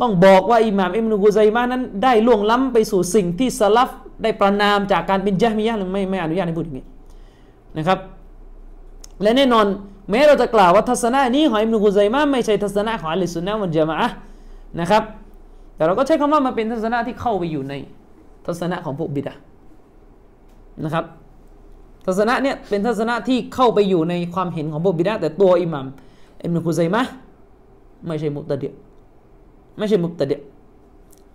ต้องบอกว่าอิหมัมอิบนุกุซัยมะห์นั้นได้ล่วงล้ำไปสู่สิ่งที่สลัฟได้ประนามจากการเป็นยะมียะห์หรือไม่ไม่อนุญาตให้พูดอย่างนี้นะครับ และแน่นอนแม้เราจะกล่าวว่าทัศนะนี้ของอิบนุกุซัยมะห์ไม่ใช่ทัศนะของอัลลสุนนะวันจามะอะนะครับ แต่เราก็ใช้คำว่ามันเป็นทัศนะที่เข้าไปอยู่ในทัศนะของพวกบิดานะครับ ทัศนะเนี่ยเป็นทัศนะที่เข้าไปอยู่ในความเห็นของพวกบิดาแต่ตัวอิหมัมอิบนุคุซัยมะไม่ใช่มุตตะเดียไม่ใช่มุตตะเดีย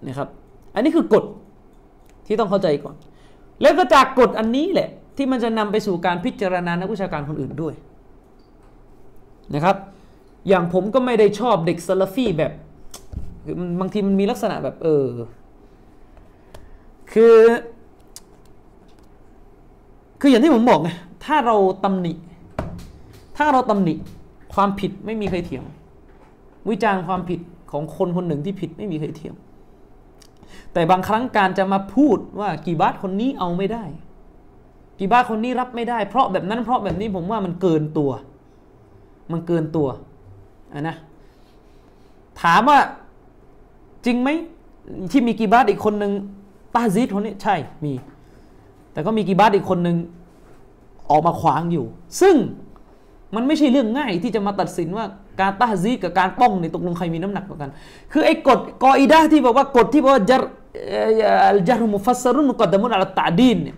นะครับ อันนี้คือกฎที่ต้องเข้าใจก่อน แล้วก็จากกฎอันนี้แหละ ที่มันจะนำไปสู่การพิจารณานักวิชาการคนอื่นด้วยนะครับ อย่างผมก็ไม่ได้ชอบเด็กซาลาฟีแบบบางทีมันมีลักษณะแบบเออ คือ คืออย่างที่ผมบอกไงถ้าเราตำหนิ ถ้าเราตำหนิความผิดไม่มีใครเถียง วิจารณ์ความผิดของคนคนหนึ่งที่ผิดไม่มีใครเถียง แต่บางครั้งการจะมาพูดว่ากีบาสคนนี้เอาไม่ได้ กีบาสคนนี้รับไม่ได้ เพราะแบบนั้นเพราะแบบนี้ผมว่ามันเกินตัว มันเกินตัวอะนะ ถามว่าจริงไหมที่มีกีบาสอีกคนหนึ่งตาซีดคนนี้ใช่มี แต่ก็มีกีบาสอีกคนหนึ่งออกมาขวางอยู่ ซึ่งมันไม่ใช่เรื่องง่ายที่จะมาตัดสินว่าการตาฮซีกับการป้องในตกลงใครมีน้ำหนักกว่ากัน คือไอ้กฎกออิดะที่บอกว่ากฎที่บอกว่าจารอัลจารุมุฟัสซารุนมุกอดมุนอัลตะดีนเนี่ย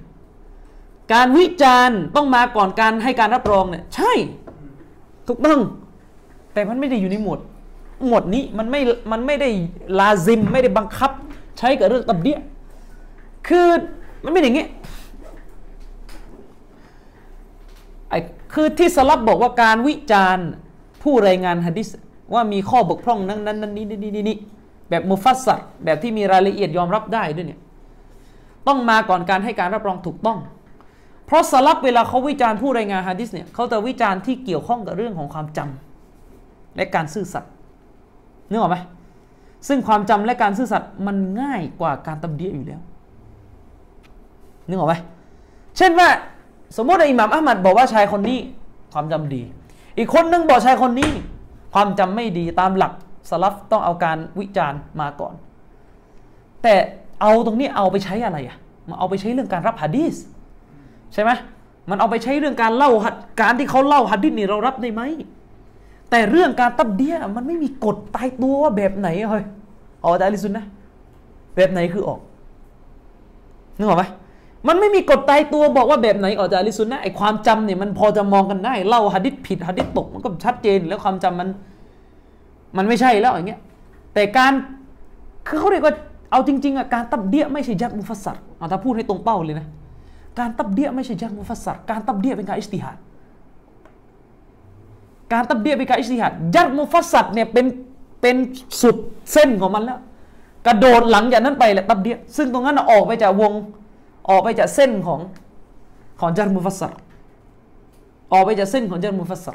การวิจารณ์ต้องมาก่อนการให้การรับรองเนี่ยใช่ ถูกต้อง แต่มันไม่ได้อยู่ในหมวดหมวดนี้มันไม่มันไม่ได้ลาซิม ไม่ได้บังคับ ใช้กับเรื่องตับเดียคือมันไม่อย่างงี้อ้ คือที่สลับบอกว่าการวิจารณ์ผู้รายงานฮะดิษว่ามีข้อบกพร่องนั้นนั้นนั้นนี้นี้นี้นี้แบบมุฟัสซัรแบบที่มีรายละเอียดยอมรับได้ด้วยเนี่ยต้องมาก่อนการให้การรับรองถูกต้อง เพราะสลับเวลาเขาวิจารณ์ผู้รายงานฮะดิษเนี่ยเขาจะวิจารณ์ที่เกี่ยวข้องกับเรื่องของความจำและการซื่อสัตย์นึกออกไหมซึ่งความจำและการซื่อสัตย์มันง่ายกว่าการตำเดียอยู่แล้วนึกออกไหมเช่นว่า สมมติอิหม่ามอัลมัดบอกว่าชายคนนี้ความจำดี อีกคนนึงบอกชายคนนี้ ความจำไม่ดีตามหลักสลับต้องเอาการวิจารณ์มาก่อน แต่เอาตรงนี้เอาไปใช้อะไรอะมาเอาไปใช้เรื่องการรับหะดีษใช่ไหมมันเอาไปใช้เรื่องการเล่าหัดการที่เขาเล่าหะดีษนี่เรารับได้ไหมแต่เรื่องการตับเดียมันไม่มีกฎตายตัวว่าแบบไหนเฮ้ยออกจากอลิซุนนะแบบไหนคือออกนึกออกไหม มันไม่มีกฎตายตัวบอกว่าแบบไหนออกจากอลิซุนนะไอความจำเนี่ยมันพอจะมองกันได้เล่าหะดิษผิดหะดิษตกมันก็ชัดเจนแล้วความจำมัน มันไม่ใช่แล้วอย่างเงี้ยแต่การคือเขาเรียกว่าเอาจริงๆอะการตับเดียไม่ใช่ยักมุฟัสซัรอะถ้าพูดให้ตรงเป้าเลยนะการتبديعไม่ใช่جرح مفسرการتبديعเป็นการاجتهادการتبديعเป็นการاجتهادยัดมุฟัสซัดเนี่ยเป็นเป็นสุดเส้นของมันแล้ว กระโดดหลังจากนั้นไปแหละتبديعซึ่งตรงนั้นออกไปจากวง ออกไปจากเส้นของของجرح مفسرออกไปจากเส้นของجرح مفسر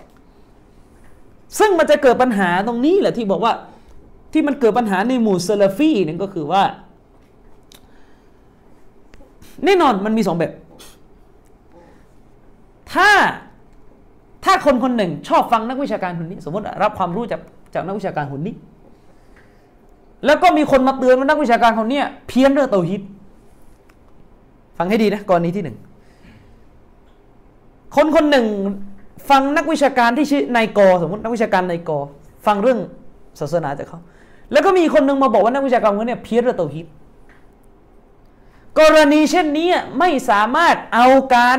ซึ่งมันจะเกิดปัญหาตรงนี้แหละที่บอกว่าที่มันเกิดปัญหาในหมู่سلفيเนี่ยก็คือว่า แน่นอนมันมีสองแบบ ถ้าถ้าคนคนหนึ่งชอบฟังนักวิชาการคนนี้ สมมติรับความรู้จากจากนักวิชาการคนนี้ แล้วก็มีคนมาเตือนว่านักวิชาการคนเนี้ยเพี้ยนเรื่องเตาฮิด ฟังให้ดีนะกรณีที่หนึ่งคนคนหนึ่งฟังนักวิชาการที่ชื่อนายกสมมตินักวิชาการนายกฟังเรื่องศาสนาจากเขาแล้วก็มีคนหนึ่งมาบอกว่านักวิชาการคนเนี้ยเพี้ยนเรื่องเตาฮิดกรณีเช่นนี้ไม่สามารถเอาการ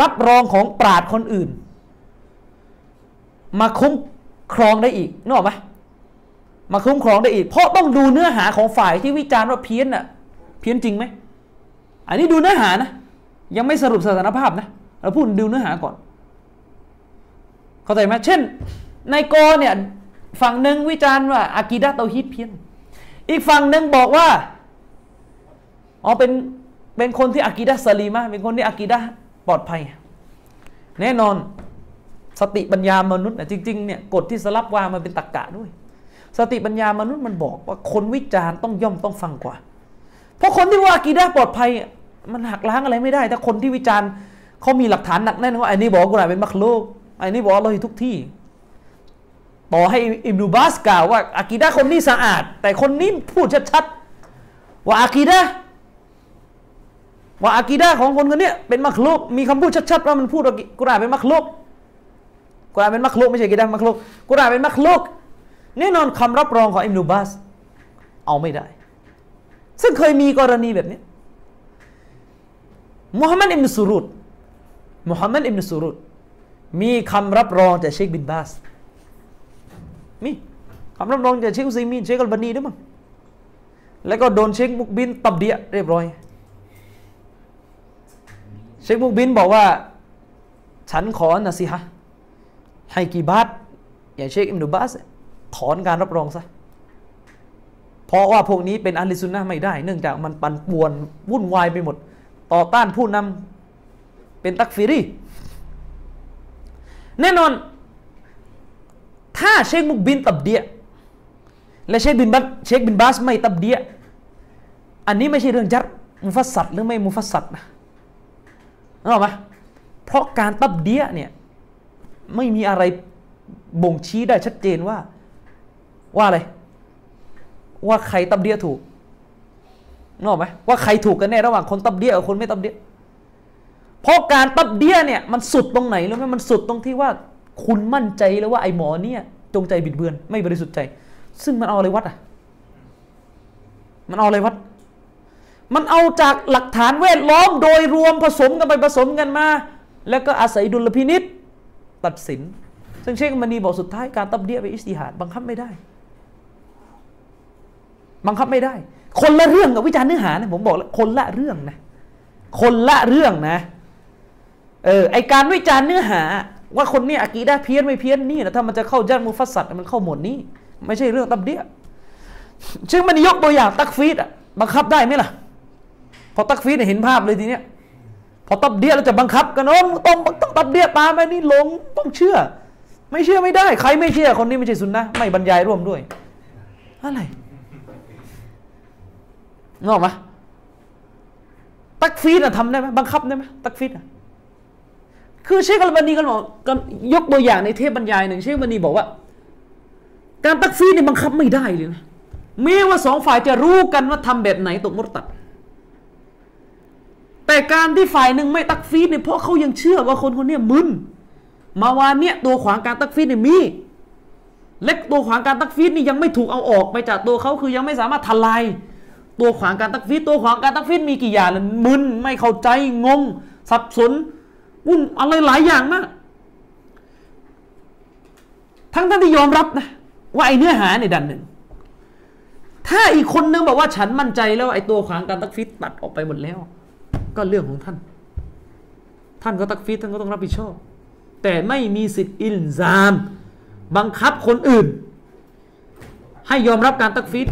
รับรองของปราดคนอื่น มาคุ้มครองได้อีกนึกออกไหมมาคุ้มครองได้อีก เพราะต้องดูเนื้อหาของฝ่ายที่วิจารณ์ว่าเพี้ยนอะเพี้ยนจริงไหม อันนี้ดูเนื้อหานะ ยังไม่สรุปสถานภาพนะ เราพูดดูเนื้อหาก่อน เข้าใจไหมเช่นในกเนี่ยฝั่งหนึ่งวิจารณ์ว่าอากีดะเตาฮิดเพี้ยน อีกฝั่งหนึ่งบอกว่าอ๋อเป็นเป็นคนที่อากีดะสลีมะเป็นคนที่อากีดะปลอดภัย แน่นอนสติปัญญามนุษย์นะจริงๆเนี่ยกฎที่สลับวามันเป็นตรรกะด้วย สติปัญญามนุษย์มันบอกว่าคนวิจารณ์ต้องย่อมต้องฟังกว่า เพราะคนที่ว่ากีดาปลอดภัย มันหักล้างอะไรไม่ได้ ถ้าคนที่วิจารณ์เขามีหลักฐานหนักแน่นว่าไอ้นี่บอกกุรอานเป็นมักโลกไอ้นี่บอกเราทุกที่ต่อให้อิบนุบาสกล่าวว่าอากีดะคนนี้สะอาด แต่คนนี้พูดชัดๆว่าอากีดะว่าอากีดะของคนคนนี้เป็นมักโลกมีคำพูดชัดๆว่ามันพูดว่ากุรอานเป็นมักโลกกุรอานเป็นมักลุกไม่ใช่กีดะมักลุกกุรอานเป็นมักลุกแน่นอนคำรับรองของอิมนุบาสเอาไม่ได้ ซึ่งเคยมีกรณีแบบนี้ มุฮัมมัดอิมนุสุรุดมุฮัมมัดอิบนุสุรูรมีคำรับรองจากเชคบินบาสมีคำรับรองจากเชคอุซัยมีนเชคอัลบานีด้วยมั้งแล้วก็โดนเชคมุกบิลتبديعเรียบร้อย เชคมุกบิลบอกว่า ฉันขอนะสิฮะให้กีบาตอย่างเชคอิบนุบาสถอนการรับรองซะเพราะว่าพวกนี้เป็นأهل السنةไม่ได้ เนื่องจากมันปั่นป่วนวุ่นวายไปหมด ต่อต้านผู้นำเป็นتكفيريแน่นอน ถ้าเชคมุกบินตับเดียและเชคบินบาสเชคบินบาสไม่ تبديعอันนี้ไม่ใช่เรื่องجرح مفسر หรือไม่ مفسرนะนึกออกไหมเพราะการ تبديعเนี่ยไม่มีอะไรบ่งชี้ได้ชัดเจนว่า ว่าอะไร ว่าใครตับเดียถูก นึกออกไหมว่าใครถูกกันแน่ระหว่างคนตับเดียกับคนไม่ตับเดียเพราะการตับเดียเนี่ยมันสุดตรงไหนรู้ไหมมันสุดตรงที่ว่าคุณมั่นใจแล้วว่าไอ้หมอเนี่ยจงใจบิดเบือน ไม่บริสุทธิ์ใจ ซึ่งมันเอาอะไรวัดอะ มันเอาอะไรวัด มันเอาจากหลักฐานแวดล้อมโดยรวมผสมกันไปผสมกันมา แล้วก็อาศัยดุลพินิษตัดสิน ซึ่งเชคมันีบอกสุดท้ายการตับเดียไปอิสติฮาดบังคับไม่ได้ บังคับไม่ได้ คนละเรื่องกับวิจารณ์เนื้อหานะผมบอกคนละเรื่องนะ คนละเรื่องนะ เออไอการวิจารณ์เนื้อหา ว่าคนนี้อากีดะห์เพี้ยนไม่เพี้ยนนี่นะถ้ามันจะเข้าจันมุฟัสซัดมันเข้าหมวดนี้ ไม่ใช่เรื่องตับเดียซึ่งมันยกตัวอย่างตักฟีดอะบังคับได้ไหมล่ะ พอตักฟีดเห็นภาพเลยทีเนี้ยพอตับเดียเราจะบังคับกันโอ้ต้องต้องตับเดียตามไปนี่หลงต้องเชื่อ ไม่เชื่อไม่ได้ ใครไม่เชื่อคนนี้ไม่ใช่สุนนะไม่บรรยายร่วมด้วย อะไร งอกไหมตักฟีดอะทำได้ไหมบังคับได้ไหมตักฟีดอะคือเชคอัลบานีก็บอกก็ยกตัวอย่างในเทพบรรยายหนึ่งเชคอัลบานีบอกว่า การตักฟีดนี่บังคับไม่ได้เลยนะแม้ว่าสองฝ่ายจะรู้กันว่าทำแบบไหนตกมุตัด แต่การที่ฝ่ายหนึ่งไม่ตักฟีดเนี่ยเพราะเขายังเชื่อว่าคนคนนี้มึนมาวานเนี่ยตัวขวางการตักฟีดเนี่ยมีเล็กตัวขวางการตักฟีดนี่ยังไม่ถูกเอาออกไปจากตัวเขาคือยังไม่สามารถทลาย ตัวขวางการตักฟีดตัวขวางการตักฟีดมีกี่อย่างล่ะมึนไม่เข้าใจงง สับสนวุ่นอะไรหลายอย่างมากทั้งท่านที่ยอมรับนะว่าไอ้เนื้อหาเนี่ยดันหนึ่ง ถ้าอีกคนนึงบอกว่าฉันมั่นใจแล้วไอ้ตัวขวางการตักฟีดตัดออกไปหมดแล้ว ก็เรื่องของท่าน ท่านก็ตักฟีดท่านก็ต้องรับผิดชอบ แต่ไม่มีสิทธิ์อิลซาม บังคับคนอื่น ให้ยอมรับการตักฟีด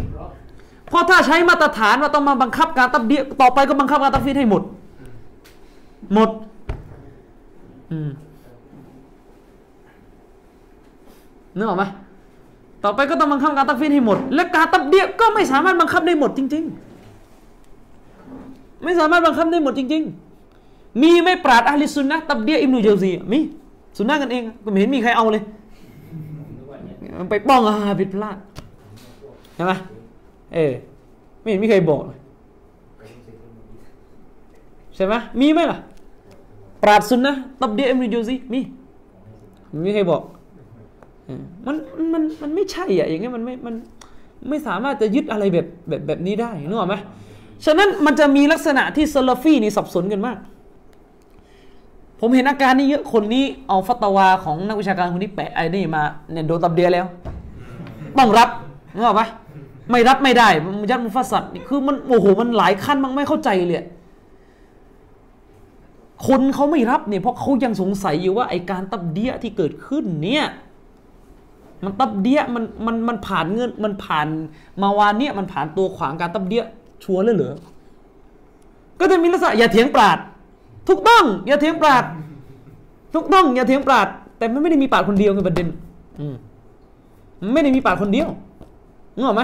เพราะถ้าใช้มาตรฐานว่าต้องมาบังคับการตับเดียต่อไปก็บังคับการตักฟีดให้หมด หมด อืมนึกออกไหมต่อไปก็ต้องบังคับการตักฟีดให้หมด และการตับเดียก็ไม่สามารถบังคับได้หมดจริง ๆ ไม่สามารถบังคับได้หมดจริง ๆ มีไม่ปราดอะลิสุนนะตับเดียอิมนุเจลซีมีสุนนะกันเองก็ไม่เห็นมีใครเอาเลย ไปป้องอาผิดพลาดใช่ไหม เออ ไม่เห็นมีใครบอกใช่ไหมมีไหมล่ะ ปราดซุนนะตับเดียเอ็มริจูซีมีไม่มีใครบอกมันมันมันไม่ใช่อะอย่างเงี้ยมันไม่มันไม่สามารถจะยึดอะไรแบบแบบแบบนี้ได้นึกออกไหมฉะนั้นมันจะมีลักษณะที่ซาลฟี่นี่สับสนกันมาก ผมเห็นอาการนี้เยอะคนนี้เอาฟัตวาของนักวิชาการคนนี้แปะไอ้นี่มาเนี่ยโดนตับเดียแล้ว ต้องรับนึกออกปะ ไม่รับไม่ได้มันยัดมุฟัสัดนี่คือมันโอ้โหมันหลายขั้นมันไม่เข้าใจเลยคนเขาไม่รับเนี่ยเพราะเขายังสงสัยอยู่ว่าไอการตับเดียที่เกิดขึ้นเนี่ยมันตับเดียมันมันมันผ่านเงินมันผ่านมาวานเนี่ยมันผ่านตัวขวางการตับเดียชัวร์เลยเหรอก็จะมีลักษณะอย่าเถียงปราดถูกต้อง อย่าเถียงปราดถูกต้องอย่าเถียงปราดแต่มันไม่ได้มีปราดคนเดียวไงประเด็น อืมไม่ได้มีปราดคนเดียวนึกออกไหม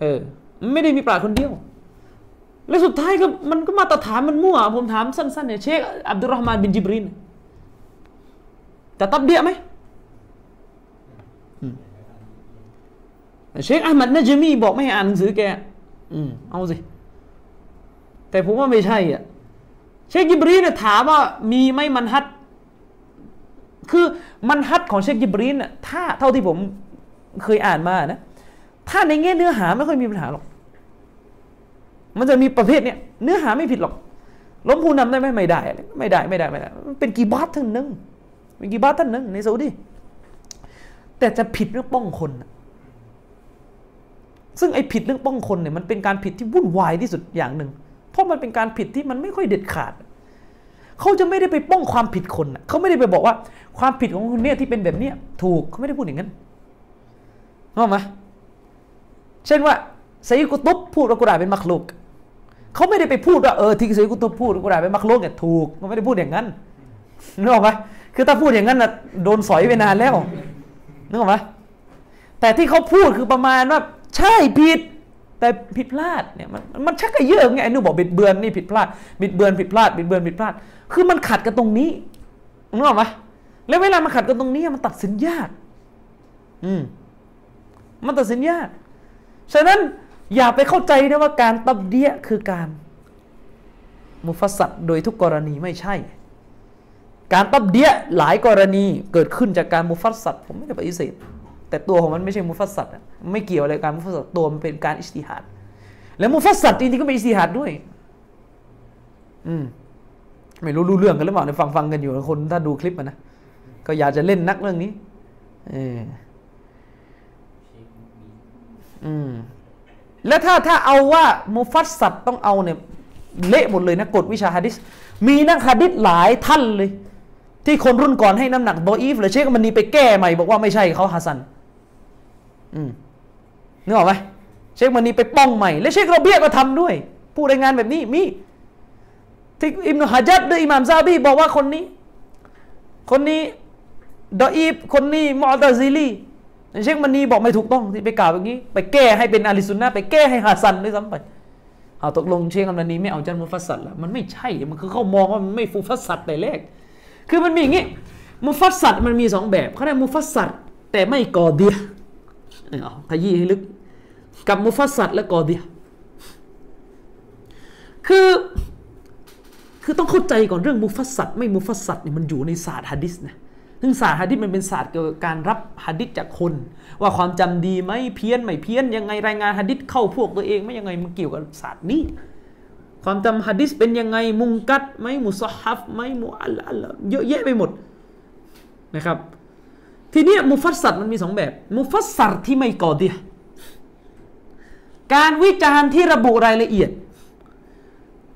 เออ ไม่ได้มีปราดคนเดียว แล้วสุดท้ายก็มันก็มาตรฐานมันมั่ว ผมถามสั้นๆเนี่ยเชคอับดุลรอฮ์มานบินจิบรินแต่ตับเดียไหมเชคอัลมัดนะจมีบอกไม่ให้อ่านหนังสือแก อืม เอาสิ แต่ผมว่าไม่ใช่อะ เชคยิบรีนเนี่ยถามว่ามีไหมมันฮัด คือมันฮัดของเชคยิบรีนน่ะถ้าเท่าที่ผมเคยอ่านมานะ ถ้าในแง่เนื้อหาไม่ค่อยมีปัญหาหรอก มันจะมีประเภทเนี้ยเนื้อหาไม่ผิดหรอก ล้มผู้นำได้ไหมไม่ได้ ไม่ได้ไม่ได้ไม่ได้มันเป็นกีบาตท่านหนึ่งเป็นกีบาตท่านหนึ่งในซาอุดีแต่จะผิดเรื่องป้องคนนะซึ่งไอ้ผิดเรื่องป้องคนเนี่ยมันเป็นการผิดที่วุ่นวายที่สุดอย่างหนึ่ง เพราะมันเป็นการผิดที่มันไม่ค่อยเด็ดขาด เขาจะไม่ได้ไปป้องความผิดคนนะเขาไม่ได้ไปบอกว่า ความผิดของคนเนี้ยที่เป็นแบบเนี้ยถูกเขาไม่ได้พูดอย่างนั้นเข้าไหม เช่นว่าไซกุตุบพูดว่ากุรอานเป็นมักลุกเขาไม่ได้ไปพูดว่าเออที่ไซกุตุบพูดกุรอานเป็นมักลุกเนี่ยถูกเขาไม่ได้พูดอย่างนั้นนึกออกไหมคือถ้าพูดอย่างนั้นน่ะโดนสอยไปนานแล้วนึกออกไหมแต่ที่เขาพูดคือประมาณว่าใช่ผิดแต่ผิดพลาดเนี่ยมันมันชักกระเยอะไงไอ้นู่นบอกบิดเบือนนี่ผิดพลาดบิดเบือนผิดพลาดบิดเบือนผิดพลาด คือมันขัดกันตรงนี้นึกออกไหมแล้วเวลามันขัดกันตรงนี้มันตัดสินยาก อืมมันตัดสินยาก ฉะนั้นอย่าไปเข้าใจนะว่าการ تبديع คือการ مفسر โดยทุกกรณีไม่ใช่ การ تبديع หลายกรณีเกิดขึ้นจากการ مفسر ผมไม่ได้ปฏิเสธแต่ตัวของมันไม่ใช่ مفسر อะไม่เกี่ยวอะไรการ مفسر ตัวมันเป็นการ اجتهادแล้วมุฟัสซัดจริงๆก็เป็นอิสติฮัดด้วย อืมไม่รู้รู้เรื่องกันหรือเปล่าในฟังฟังกันอยู่คนถ้าดูคลิปมันนะก็อยากจะเล่นนักเรื่องนี้ เออ อืมแล้วถ้าถ้าเอาว่ามุฟัสซัดต้องเอาเนี่ยเละหมดเลยนะกฎวิชาฮะดิษมีนักฮะดิษหลายท่านเลย ที่คนรุ่นก่อนให้น้ำหนักบออีฟเลยเชคมันนีไปแก้ใหม่บอกว่าไม่ใช่เขาฮัสซันอืมนึกออกไหมเชคมันนีไปป้องใหม่ และเชคโรเบียก็ทำด้วย ผู้รายงานแบบนี้มีที่อิมนุฮะจัดด้วยอิหม่ามซาบีบอกว่าคนนี้ คนนี้ดออีฟคนนี้มอตาซิลี เชคมันนีบอกไม่ถูกต้องที่ไปกล่าวแบบนี้ ไปแก้ให้เป็นอาลิซุนนะไปแก้ให้ฮัสซันด้วยซ้ำไปเอาตกลงเชคมันนีไม่เอาจันมุฟัสซัดแล้วมันไม่ใช่มันคือเขามองว่ามันไม่ฟุฟัสซัดแต่แรกคือมันมีอย่างนี้مفسر มันมีสองแบบเขาเรียก مفسر แต่ไม่ قادح เอาขยี้ให้ลึก กับ مفسر และ قادح คือคือต้องเข้าใจก่อนเรื่อง مفسر ไม่ مفسر เนี่ยมันอยู่ในศาสตร์ฮะดิษนะ ซึ่งศาสตร์ฮะดิษมันเป็นศาสตร์เกี่ยวกับการรับฮะดิษจากคน ว่าความจำดีไหมเพี้ยนไม่เพี้ยนยังไงรายงานฮะดิษเข้าพวกตัวเองไม่ยังไงมันเกี่ยวกับศาสตร์นี้ ความจำฮะดิษเป็นยังไงمنكر ไหม مصحف ไหม معللเยอะแยะไปหมดนะครับ ทีนี้มุฟัสซัดมันมีสองแบบ มุฟัสซัดที่ไม่ก่อเดียการวิจารณ์ที่ระบุรายละเอียด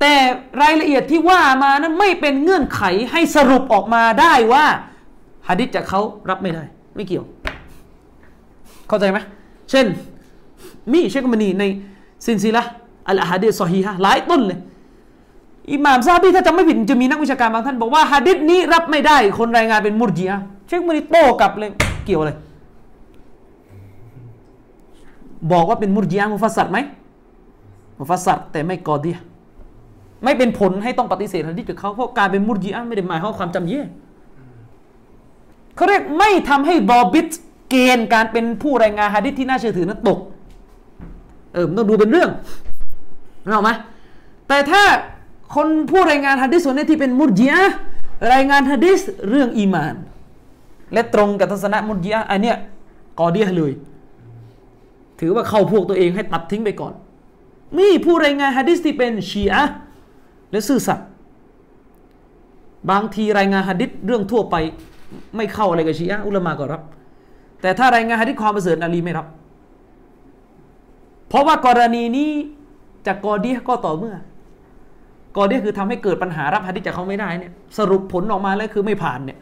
แต่รายละเอียดที่ว่ามานั้นไม่เป็นเงื่อนไขให้สรุปออกมาได้ว่าะดิษจากเขารับไม่ได้ ไม่เกี่ยว เข้าใจไหมเช่น มีเชคมานีในซินซิละอัลฮะดีซอฮีฮะหลายต้นเลยอิหม่ามซาบีถ้าจำไม่ผิดจะมีนักวิชาการบางท่านบอกว่าฮะดิษนี้รับไม่ได้ คนรายงานเป็นมุรจีอะเชคมานีโต้กลับเลยเกี่ยวเลยบอกว่าเป็นมุรจีอะมุฟัสซัดไหมมุฟัสซัดแต่ไม่กอดีไม่เป็นผลให้ต้องปฏิเสธฮะดิษจากเขาเพราะการเป็นมุรจีอะไม่ได้หมายความความจำเย่ เขาเรียกไม่ทำให้บอบิตเกณฑ์การเป็นผู้รายงานฮะดิษที่น่าเชื่อถือนั้นตก เออต้องดูเป็นเรื่องนึกออกไหมแต่ถ้าคนผู้รายงานฮะดิษส่วนนี้ที่เป็นมุรจีอะรายงานฮะดิษเรื่องอีมาน และตรงกับทัศนะมุรจีอะอันเนี้ยกอเดียเลย ถือว่าเข้าพวกตัวเองให้ตัดทิ้งไปก่อนมีผู้รายงานฮะดิษที่เป็นชีอะและซื่อสัตย์บางทีรายงานฮะดิษเรื่องทั่วไป ไม่เข้าอะไรกับชีอะอุลามะก็รับ แต่ถ้ารายงานฮะดิษความประเสริฐอาลีไม่รับ เพราะว่ากรณีนี้จากกอเดียก็ต่อเมื่อกอเดียคือทำให้เกิดปัญหารับฮะดิษจากเขาไม่ได้เนี่ยสรุปผลออกมาแล้วคือไม่ผ่านเนี่ย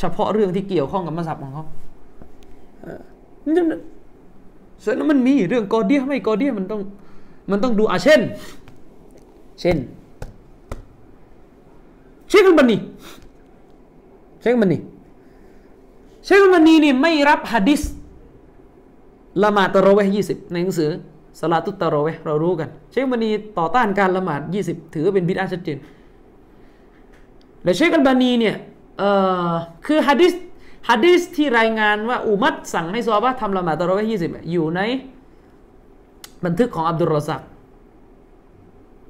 เฉพาะเรื่องที่เกี่ยวข้องกับมัสยิดของเขาเออนั่นน่ะฉะนั้นมันมีเรื่องกอเดียไม่กอเดียมันต้องมันต้องดูอาเช่น เช่น เชคอัลบันนี เชคอัลบันนีเชคอัลบันนีนี่ไม่รับฮะดิษละหมาดตะเรเวห์ยี่สิบในหนังสือصلاة التراويح เรารู้กัน เชคอัลบานีต่อต้านการละหมาดยี่สิบถือว่าเป็นบิดอะห์ชัดเจนและเชคอัลบานีเนี่ยเอ่อคือฮะดิษฮะดิษที่รายงานว่าอุมัรสั่งให้ซอฮาบะทำละหมาดตะเรเวห์ยี่สิบอยู่ในบันทึกของอับดุลรอซัก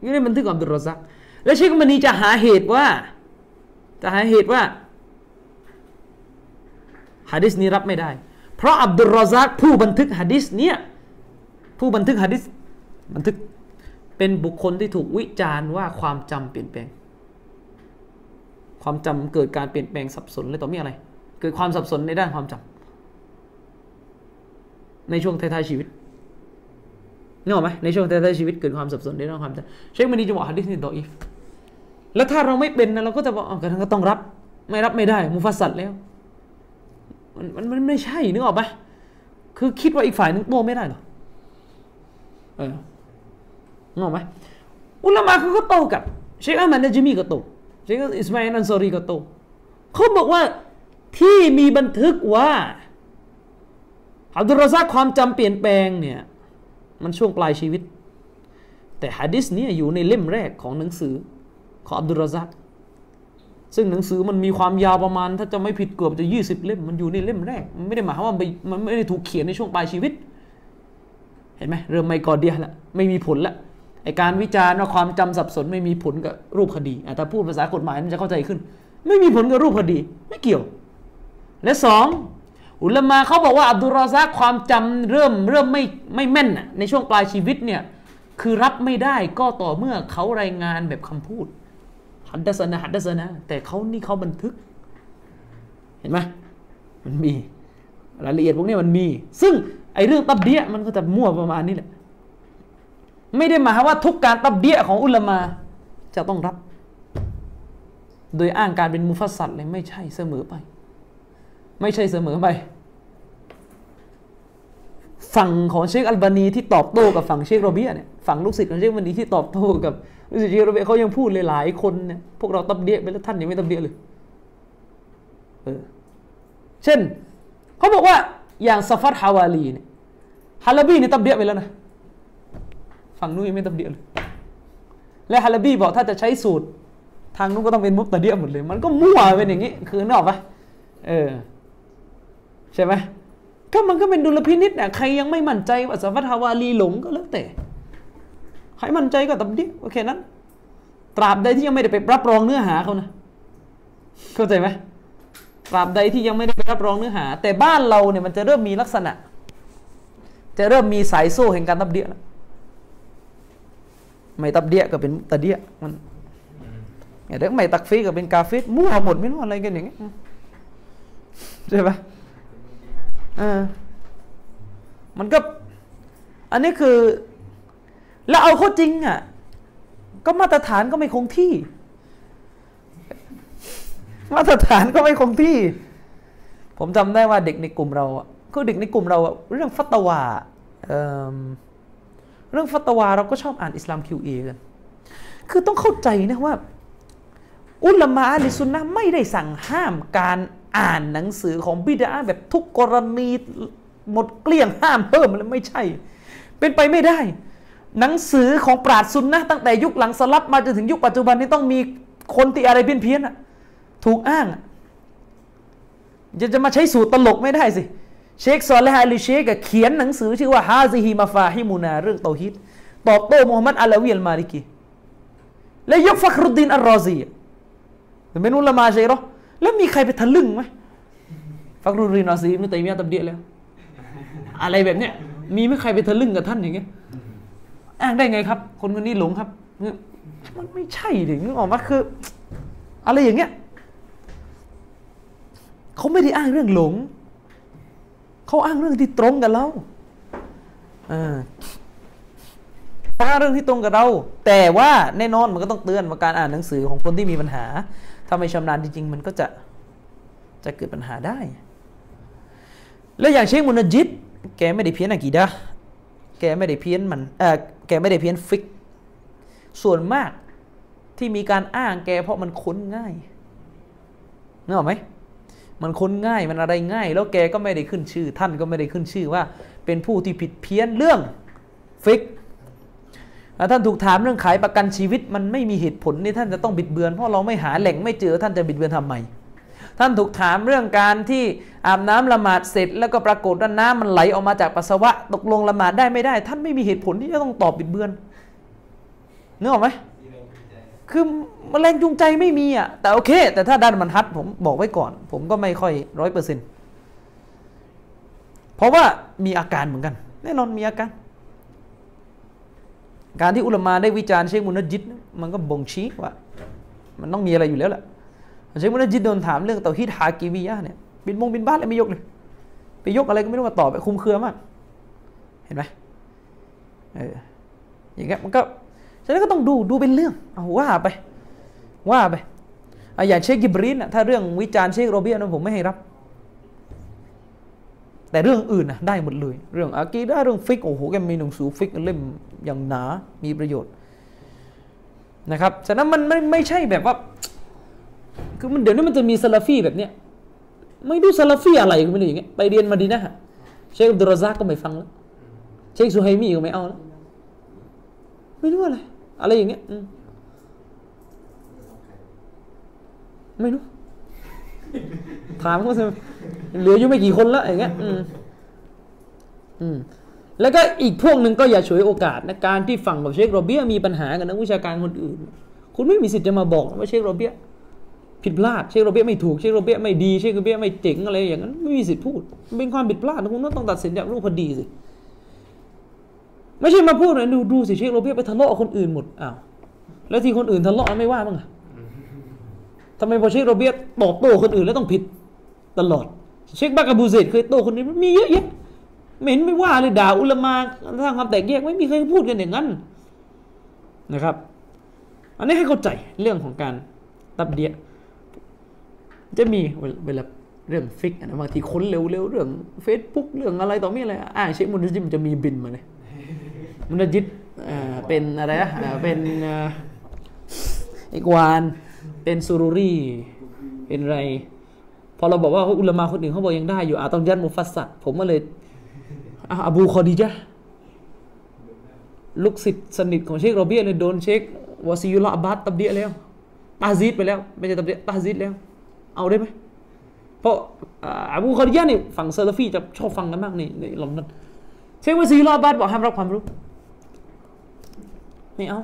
อยู่ในบันทึกของอับดุลรอซัก แล้วเชคอัลบานีจะหาเหตุว่า จะหาเหตุว่า ฮะดิษนี้รับไม่ได้ เพราะอับดุลรอซักผู้บันทึกฮะดิษเนี่ยผู้บันทึกฮะดิษบันทึกเป็นบุคคลที่ถูกวิจารณ์ว่าความจำเปลี่ยนแปลง ความจำเกิดการเปลี่ยนแปลงสับสนเลยต่อมีอะไร เกิดความสับสนในด้านความจำในช่วงท้ายๆชีวิตนึกออกไหมในช่วงท้ายๆชีวิตเกิดความสับสนในด้านความจำเชคมานีจะบอกฮะดิษนี่ดออีฟแล้วถ้าเราไม่เป็นนะเราก็จะบอกอ๋อก็ต้องรับ ไม่รับไม่ได้ มุฟัสซัดแล้ว มันมันมันไม่ใช่นึกออกปะคือคิดว่าอีกฝ่ายนึงโต้ไม่ได้หรอเออนึกออกไหมอุลามะเขาก็โตกับเชคอามันนะจิมีก็โตเชคอิสมาอิลอันซอรีก็โตเขาบอกว่าที่มีบันทึกว่าอับดุลรอซักความจำเปลี่ยนแปลงเนี่ยมันช่วงปลายชีวิต แต่ฮะดิษเนี่ยอยู่ในเล่มแรกของหนังสือของอับดุลรอซัก ซึ่งหนังสือมันมีความยาวประมาณ ถ้าจะไม่ผิดเกือบจะยี่สิบเล่มมันอยู่ในเล่มแรก มันไม่ได้หมายความว่ามันไม่ได้ถูกเขียนในช่วงปลายชีวิต เห็นไหมเริ่มไม่กอเดียละไม่มีผลละไอการวิจารณ์ว่าความจำสับสนไม่มีผลกับรูปคดีอ่พูดภาษากฎหมายมันจะเข้าใจขึ้น ไม่มีผลกับรูปคดี ไม่เกี่ยว และสองอุลามาเขาบอกว่าอับดุลรอซักความจำเริ่มเริ่มไม่ไม่แม่นในช่วงปลายชีวิตเนี่ยคือรับไม่ได้ก็ต่อเมื่อเขารายงานแบบคำพูด ฮัดดัสนะฮัดดัสนะแต่เขานี่เขาบันทึก เห็นไหมมันมีรายละเอียดพวกนี้มันมี ซึ่งไอ้เรื่องตับเดียมันก็จะมั่วประมาณนี้แหละ ไม่ได้หมายว่าทุกการตับเดียของอุลมาจะต้องรับ โดยอ้างการเป็นมุฟัสซัดเลยไม่ใช่เสมอไป ไม่ใช่เสมอไป ฝั่งของเชคอัลบานีที่ตอบโต้กับฝั่งเชคโรเบียเนี่ยฝั่งลูกศิษย์ของเชคอัลบานีที่ตอบโต้กับ ลูกศิษย์เชคโรเบเขายังพูดเลยหลายคนเนี่ยพวกเราตับเดียไปแล้วท่านยังไม่ตับเดียเลยเออเช่นเขาบอกว่าอย่างซาฟัดฮาวาลีเนี่ยฮาลาบีนี่ตับเดียไปแล้วนะฝั่งนู้นยังไม่ตับเดียเลยและฮาลาบีบอกถ้าจะใช้สูตร ทางนู้นก็ต้องเป็นมุตตะเดียหมดเลย มันก็มั่วเป็นอย่างนี้ คือนกออกปะเออใช่ไหมก็มันก็เป็นดุลพินิษนะใครยังไม่มั่นใจว่าสัมฟัตฮาวาลีหลงก็แล้วแต่ ใครมั่นใจก็ตับเดียโอเคนั้น ตราบใดที่ยังไม่ได้ไปรับรองเนื้อหาเขานะ เข้าใจไหมตราบใดที่ยังไม่ได้ไปรับรองเนื้อหา แต่บ้านเราเนี่ยมันจะเริ่มมีลักษณะ จะเริ่มมีสายโซ่แห่งการตับเดียแล้วไม่ตับเดียก็เป็นตะเดียมันเรื่องไม่ตักฟีก็เป็นกาเฟสมั่วหมดไม่รู้อะไรกันอย่างเงี้ยใช่ปะเออมันก็ อันนี้คือ แล้วเอาเข้าจริงอะก็มาตรฐานก็ไม่คงที่ มาตรฐานก็ไม่คงที่ ผมจำได้ว่าเด็กในกลุ่มเราคือเด็กในกลุ่มเราเรื่องฟัตวาเเรื่องฟัตวาเราก็ชอบอ่านอิสลามคิวเอกันคือต้องเข้าใจนะว่า อุลามะอัลซุนนะไม่ได้สั่งห้ามการอ่านหนังสือของบิดาแบบทุกกรณีหมดเกลี้ยงห้ามเพิ่มเลยไม่ใช่ เป็นไปไม่ได้ หนังสือของปราดซุนนะตั้งแต่ยุคหลังสลับมาจนถึงยุคปัจจุบันนี้ต้องมีคนที่อะไรเพี้ยนเพี้ยนๆอะถูกอ้างอะจะจะมาใช้สูตรตลกไม่ได้สิ เชคซอลและฮาลิเชคอะเขียนหนังสือชื่อว่าฮาซิฮิมาฟาฮิมูนาเรื่องเตาฮิดตอบโต้มูฮัมหมัดอัลลาวีอัลมาลิกีและยกฟักรุดดินอัลรอซีเป็นอุลามาใช่หรอแล้วมีใครไปทะลึ่งไหมฟักรุรีนอัลซีมันตัยมียะตับเดียแล้ว อะไรแบบเนี้ยมีไม่ใครไปทะลึ่งกับท่านอย่างเงี้ย อ้างได้ไงครับ คนคนนี้หลงครับ มันไม่ใช่ดินึกออกมาคือ อะไรอย่างเงี้ยเขาไม่ได้อ้างเรื่องหลง เขาอ้างเรื่องที่ตรงกับเราอ่าเขาอ้างเรื่องที่ตรงกับเรา แต่ว่าแน่นอนมันก็ต้องเตือนว่าการอ่านหนังสือของคนที่มีปัญหา ถ้าไม่ชำนาญจริง ๆ มันก็จะจะเกิดปัญหาได้ แล้วอย่างเชคมุนจิต แกไม่ได้เพี้ยนอะกีดะแกไม่ได้เพี้ยนมันเออ แกไม่ได้เพี้ยนฟิก ส่วนมากที่มีการอ้างแกเพราะมันค้นง่ายนึกออกไหมมันค้นง่ายมันอะไรง่าย แล้วแกก็ไม่ได้ขึ้นชื่อ ท่านก็ไม่ได้ขึ้นชื่อว่า เป็นผู้ที่ผิดเพี้ยนเรื่องฟิกท่านถูกถามเรื่องขายประกันชีวิต มันไม่มีเหตุผลนี่ท่านจะต้องบิดเบือน เพราะเราไม่หาแหล่งไม่เจอท่านจะบิดเบือนทำไม ท่านถูกถามเรื่องการที่อาบน้ำละหมาดเสร็จ แล้วก็ปรากฏว่าน้ำมันไหลออกมาจากปัสสาวะตกลงละหมาดได้ไม่ได้ ท่านไม่มีเหตุผลที่จะต้องตอบบิดเบือนนึกออกไหมคือแรงจูงใจไม่มีอะแต่โอเค แต่ถ้าด้านมันฮัดผมบอกไว้ก่อน ผมก็ไม่ค่อยร้อยเปอร์เซ็นต์เพราะว่ามีอาการเหมือนกัน แน่นอนมีอาการ การที่อุลมาได้วิจารณ์เชคมุนจิต มันก็บ่งชี้ว่า มันต้องมีอะไรอยู่แล้วแหละ เชคมุนจิตโดนถามเรื่องเตาฮิดฮากิวิยะเนี่ยบินมงบินบ้านอะไรไม่ยกเลยไปยกอะไรก็ไม่รู้มาตอบไปคลุมเครือมาก เห็นไหมเอออย่างเงี้ยมันก็ฉะนั้นก็ต้องดูดูเป็นเรื่องเอาว่าไป ว่าไปอะอย่างเชคกิบรีนนะถ้าเรื่องวิจารณ์เชคโรเบียผมไม่ให้รับ แต่เรื่องอื่นนะได้หมดเลย เรื่องอากีดะเรื่องฟิกโอ้โหแกมีหนังสือฟิกเล่มอย่างหนา มีประโยชน์นะครับ ฉะนั้นมันไม่ไม่ใช่แบบว่า คือมันเดี๋ยวนี้มันจะมีซาลาฟีแบบเนี้ยไม่รู้ซาลาฟีอะไรก็ไม่รู้อย่างเงี้ยไปเรียนมาดีนะฮะเชคอับดุลรซากก็ไม่ฟังแล้วเชคซูไฮมีก็ไม่เอาแล้วไม่รู้อะไร อะไรอย่างเงี้ยอืมไม่รู้ ถามเขาสิเหลืออยู่ไม่กี่คนแล้วอย่างเงี้ยอืมอืมแล้วก็อีกพวกหนึ่งก็อย่าฉวยโอกาสในะการที่ฝั่งกับเชคโรเบียมีปัญหากับนักวิชาการคนอื่น คุณไม่มีสิทธิ์จะมาบอกว่าเชคโรเบีย ผิดพลาดเชคโรเบียไม่ถูกเชคโรเบียไม่ดีเชคโรเบียไม่เจ๋งอะไรอย่างนั้นไม่มีสิทธิ์พูดเป็นความผิดพลาดคุณต้องตัดสินจากรูปพอดีสิไม่ใช่มาพูดนะดูดูสิเชคโรเบียไปทะเลาะกับคนอื่นหมดอ้าวแล้วที่คนอื่นทะเลาะไม่ว่าบ้างอะทำไมพอเชคโรเบียตอบโต้คนอื่นแล้วต้องผิดตลอด เชคบากาบูเซตเคยโต้คนนี้มันมีเยอะแยะไม่เห็นไม่ว่าเลยด่าอุลามาสร้างความแตกแยกไม่มีใครพูดกันอย่างนั้นนะครับ อันนี้ให้เข้าใจเรื่องของการตับเดีย จะมีเวลาเรื่องฟิกนะบางทีค้นเร็วๆเรื่อง Facebook เรื่องอะไรต่อมีอะไรอ่าเชคมุนจิมจะมีบินมาเลยมุนจิตอ่าเป็นอะไรนะอ่าเป็นอีกวาน เป็นซูรุรีเป็นอะไร พอเราบอกว่าอุลมาคนอื่นเขาบอกยังได้อยู่อาต้องยัดมุฟัสซัดผมก็เลยอะอบูคอดีจ้ะลูกศิษย์สนิทของเชคโรเบียเลยโดนเชควาซิยุลอาบัตตับเดียแล้วตาซีดไปแล้ว ไม่ใช่ตับเดียตาซีดแล้ว เอาได้ไหมเพราะอาบูคอดียะนี่ฝั่งเซอร์ฟีจะชอบฟังกันมากในในลอนดอนเชควาซิยุลอบัตบอกห้ามรับความรู้ ไม่เอา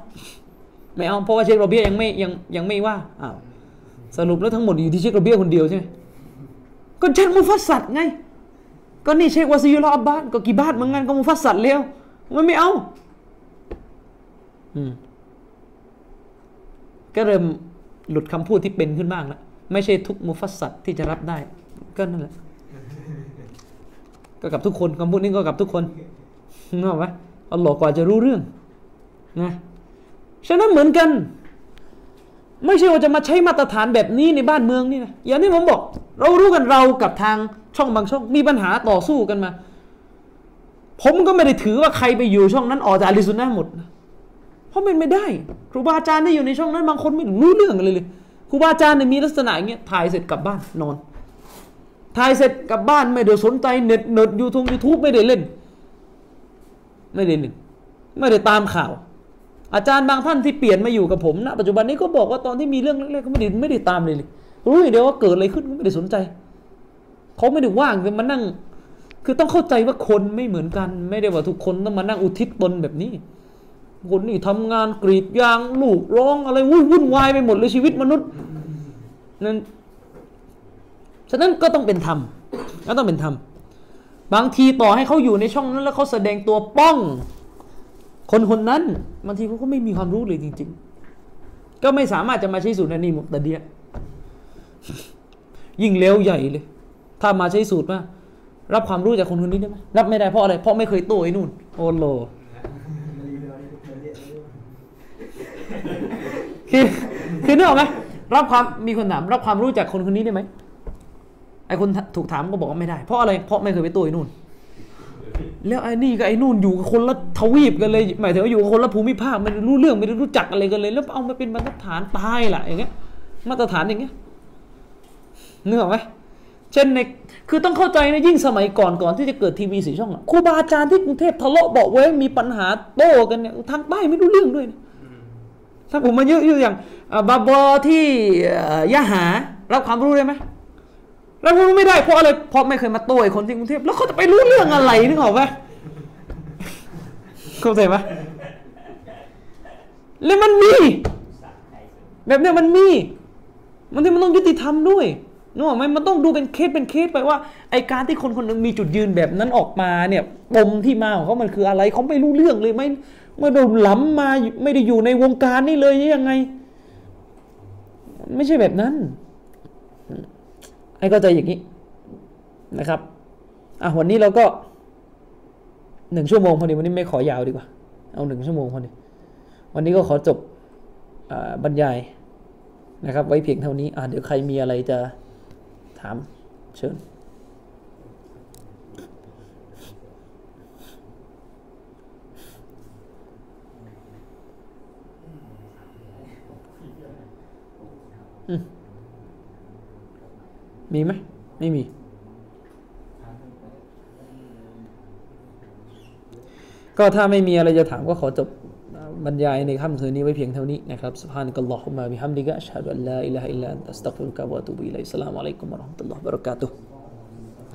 ไม่เอาเพราะว่าเชคโรเบียยังไม่ยังยังไม่ว่าอ้าวสรุปแล้วทั้งหมดอยู่ที่เชคโรเบียคนเดียวใช่ไหมก็เชคมุฟัสซัดไง ก็นี่เชควาซิยุลอาบัตก็กี่บาทเหมือนกันก็มุฟัสซัดแล้วมันไม่เอา อืมก็เริ่มหลุดคำพูดที่เป็นขึ้นบ้างแล้ว ไม่ใช่ทุกมุฟัสซัดที่จะรับได้ ก็นั่นแหละก็กับทุกคนคำพูดนี้ก็กับทุกคนนึกออกไหมอัลลอฮ์กว่าจะรู้เรื่องนะฉะนั้นเหมือนกัน ไม่ใช่ว่าจะมาใช้มาตรฐานแบบนี้ในบ้านเมืองนี่นะอย่างที่ผมบอก เรารู้กันเรากับทางช่องบางช่องมีปัญหาต่อสู้กันมา ผมก็ไม่ได้ถือว่าใครไปอยู่ช่องนั้นออกจากอาลิซุนนะห์หมดนะเพราะมันไม่ได้ ครูบาอาจารย์ที่อยู่ในช่องนั้นบางคนไม่รู้เรื่องเลยเลย ครูบาอาจารย์เนี่ยมีลักษณะอย่างเงี้ยถ่ายเสร็จกลับบ้านนอนถ่ายเสร็จกลับบ้านไม่ได้สนใจเน็ตเน็ตยูทูบยูทูบไม่ได้เล่น ไม่ได้เล่นไม่ได้ตามข่าว อาจารย์บางท่านที่เปลี่ยนมาอยู่กับผมณปัจจุบันนี้ก็บอกว่าตอนที่มีเรื่องเล็กๆก็ไม่ได้ไม่ได้ตามเลยเลยรู้อย่างเดียวว่าเกิดอะไรขึ้นก็ไม่ได้สนใจเขาไม่ได้ว่างจะมานั่ง คือต้องเข้าใจว่าคนไม่เหมือนกัน ไม่ได้ว่าทุกคนต้องมานั่งอุทิศตนแบบนี้ คนนี่ทำงานกรีดยางลูกร้องอะไรวุ่นวุ่นวายไปหมดเลยชีวิตมนุษย์นั้นฉะนั้นก็ต้องเป็นธรรมก็ต้องเป็นธรรมบางทีต่อให้เขาอยู่ในช่องนั้นแล้วเขาแสดงตัวป้อง คนคนนั้นบางทีเขาก็ไม่มีความรู้เลยจริง ๆ ก็ไม่สามารถจะมาใช้สูตรนันนี่มุตะเดียยิ่งเลวใหญ่เลย ถ้ามาใช้สูตรมารับความรู้จากคนคนนี้ได้ไหมรับไม่ได้เพราะอะไรเพราะไม่เคยโตไอ้นู่นโอโล คือคือนึกออกไหมรับความมีคนถามรับความรู้จากคนคนนี้ได้ไหมไอ้คนถูกถามก็บอกว่าไม่ได้ เพราะอะไรเพราะไม่เคยไปตัวไอ้นู่น แล้วไอ้นี่กับไอ้นู่นอยู่กับคนละทวีปกันเลยหมายถึงว่าอยู่กับคนละภูมิภาคไม่รู้เรื่องไม่รู้จักอะไรกันเลย แล้วเอามาเป็นมาตรฐานตายล่ะอย่างเงี้ย มาตรฐานอย่างเงี้ยนึกออกไหมเช่นในคือต้องเข้าใจนะยิ่งสมัยก่อนก่อนที่จะเกิดทีวีสีช่องครูบาอาจารย์ที่กรุงเทพทะเลาะเบาะแว้งมีปัญหาโต้กันเนี่ยทางใต้ไม่รู้เรื่องด้วยนะ ถ้าผมมาเยอะอยู่อย่างอ่าบาบอที่ยะหารับความรู้ได้ไหมรับความรู้ไม่ได้เพราะอะไรเพราะไม่เคยมาโต้ไอ้คนที่กรุงเทพแล้วเขาจะไปรู้เรื่องอะไรนึกออกไหมเข้าใจไหมแล้วมันมี แบบนี้มันมี มันที่มันต้องยุติธรรมด้วยนึกออกไหมมันต้องดูเป็นเคสเป็นเคสไปว่าไอการที่คนคนหนึ่งมีจุดยืนแบบนั้นออกมาเนี่ยปมที่มาของเขามันคืออะไรเขาไม่รู้เรื่องเลยไม่ ไม่ได้หล้ำมาไม่ได้อยู่ในวงการนี่เลยยังไง ไม่ใช่แบบนั้นให้เข้าใจอย่างนี้นะครับอะวันนี้เราก็หนึ่งชั่วโมงพอดีวันนี้ไม่ขอยาวดีกว่า เอาหนึ่งชั่วโมงพอดีวันนี้ก็ขอจบอบรรยายนะครับ ไว้เพียงเท่านี้อ่าเดี๋ยวใครมีอะไรจะถามเชิญ มีไหมไม่มี ก็ถ้าไม่มีอะไรจะถามก็ขอจบบรรยายในค่ำคืนนี้ไว้เพียงเท่านี้นะครับสุภานักัลลอฮุมะบิฮัมดิกะชาะดุลลาอิลาฮะอิลลันตัสตักฟุลกะวะตูบิอิลัยสลามุอะลัยกุมวะเราะห์มะตุลลอฮ์วบะเราะกาตุฮ์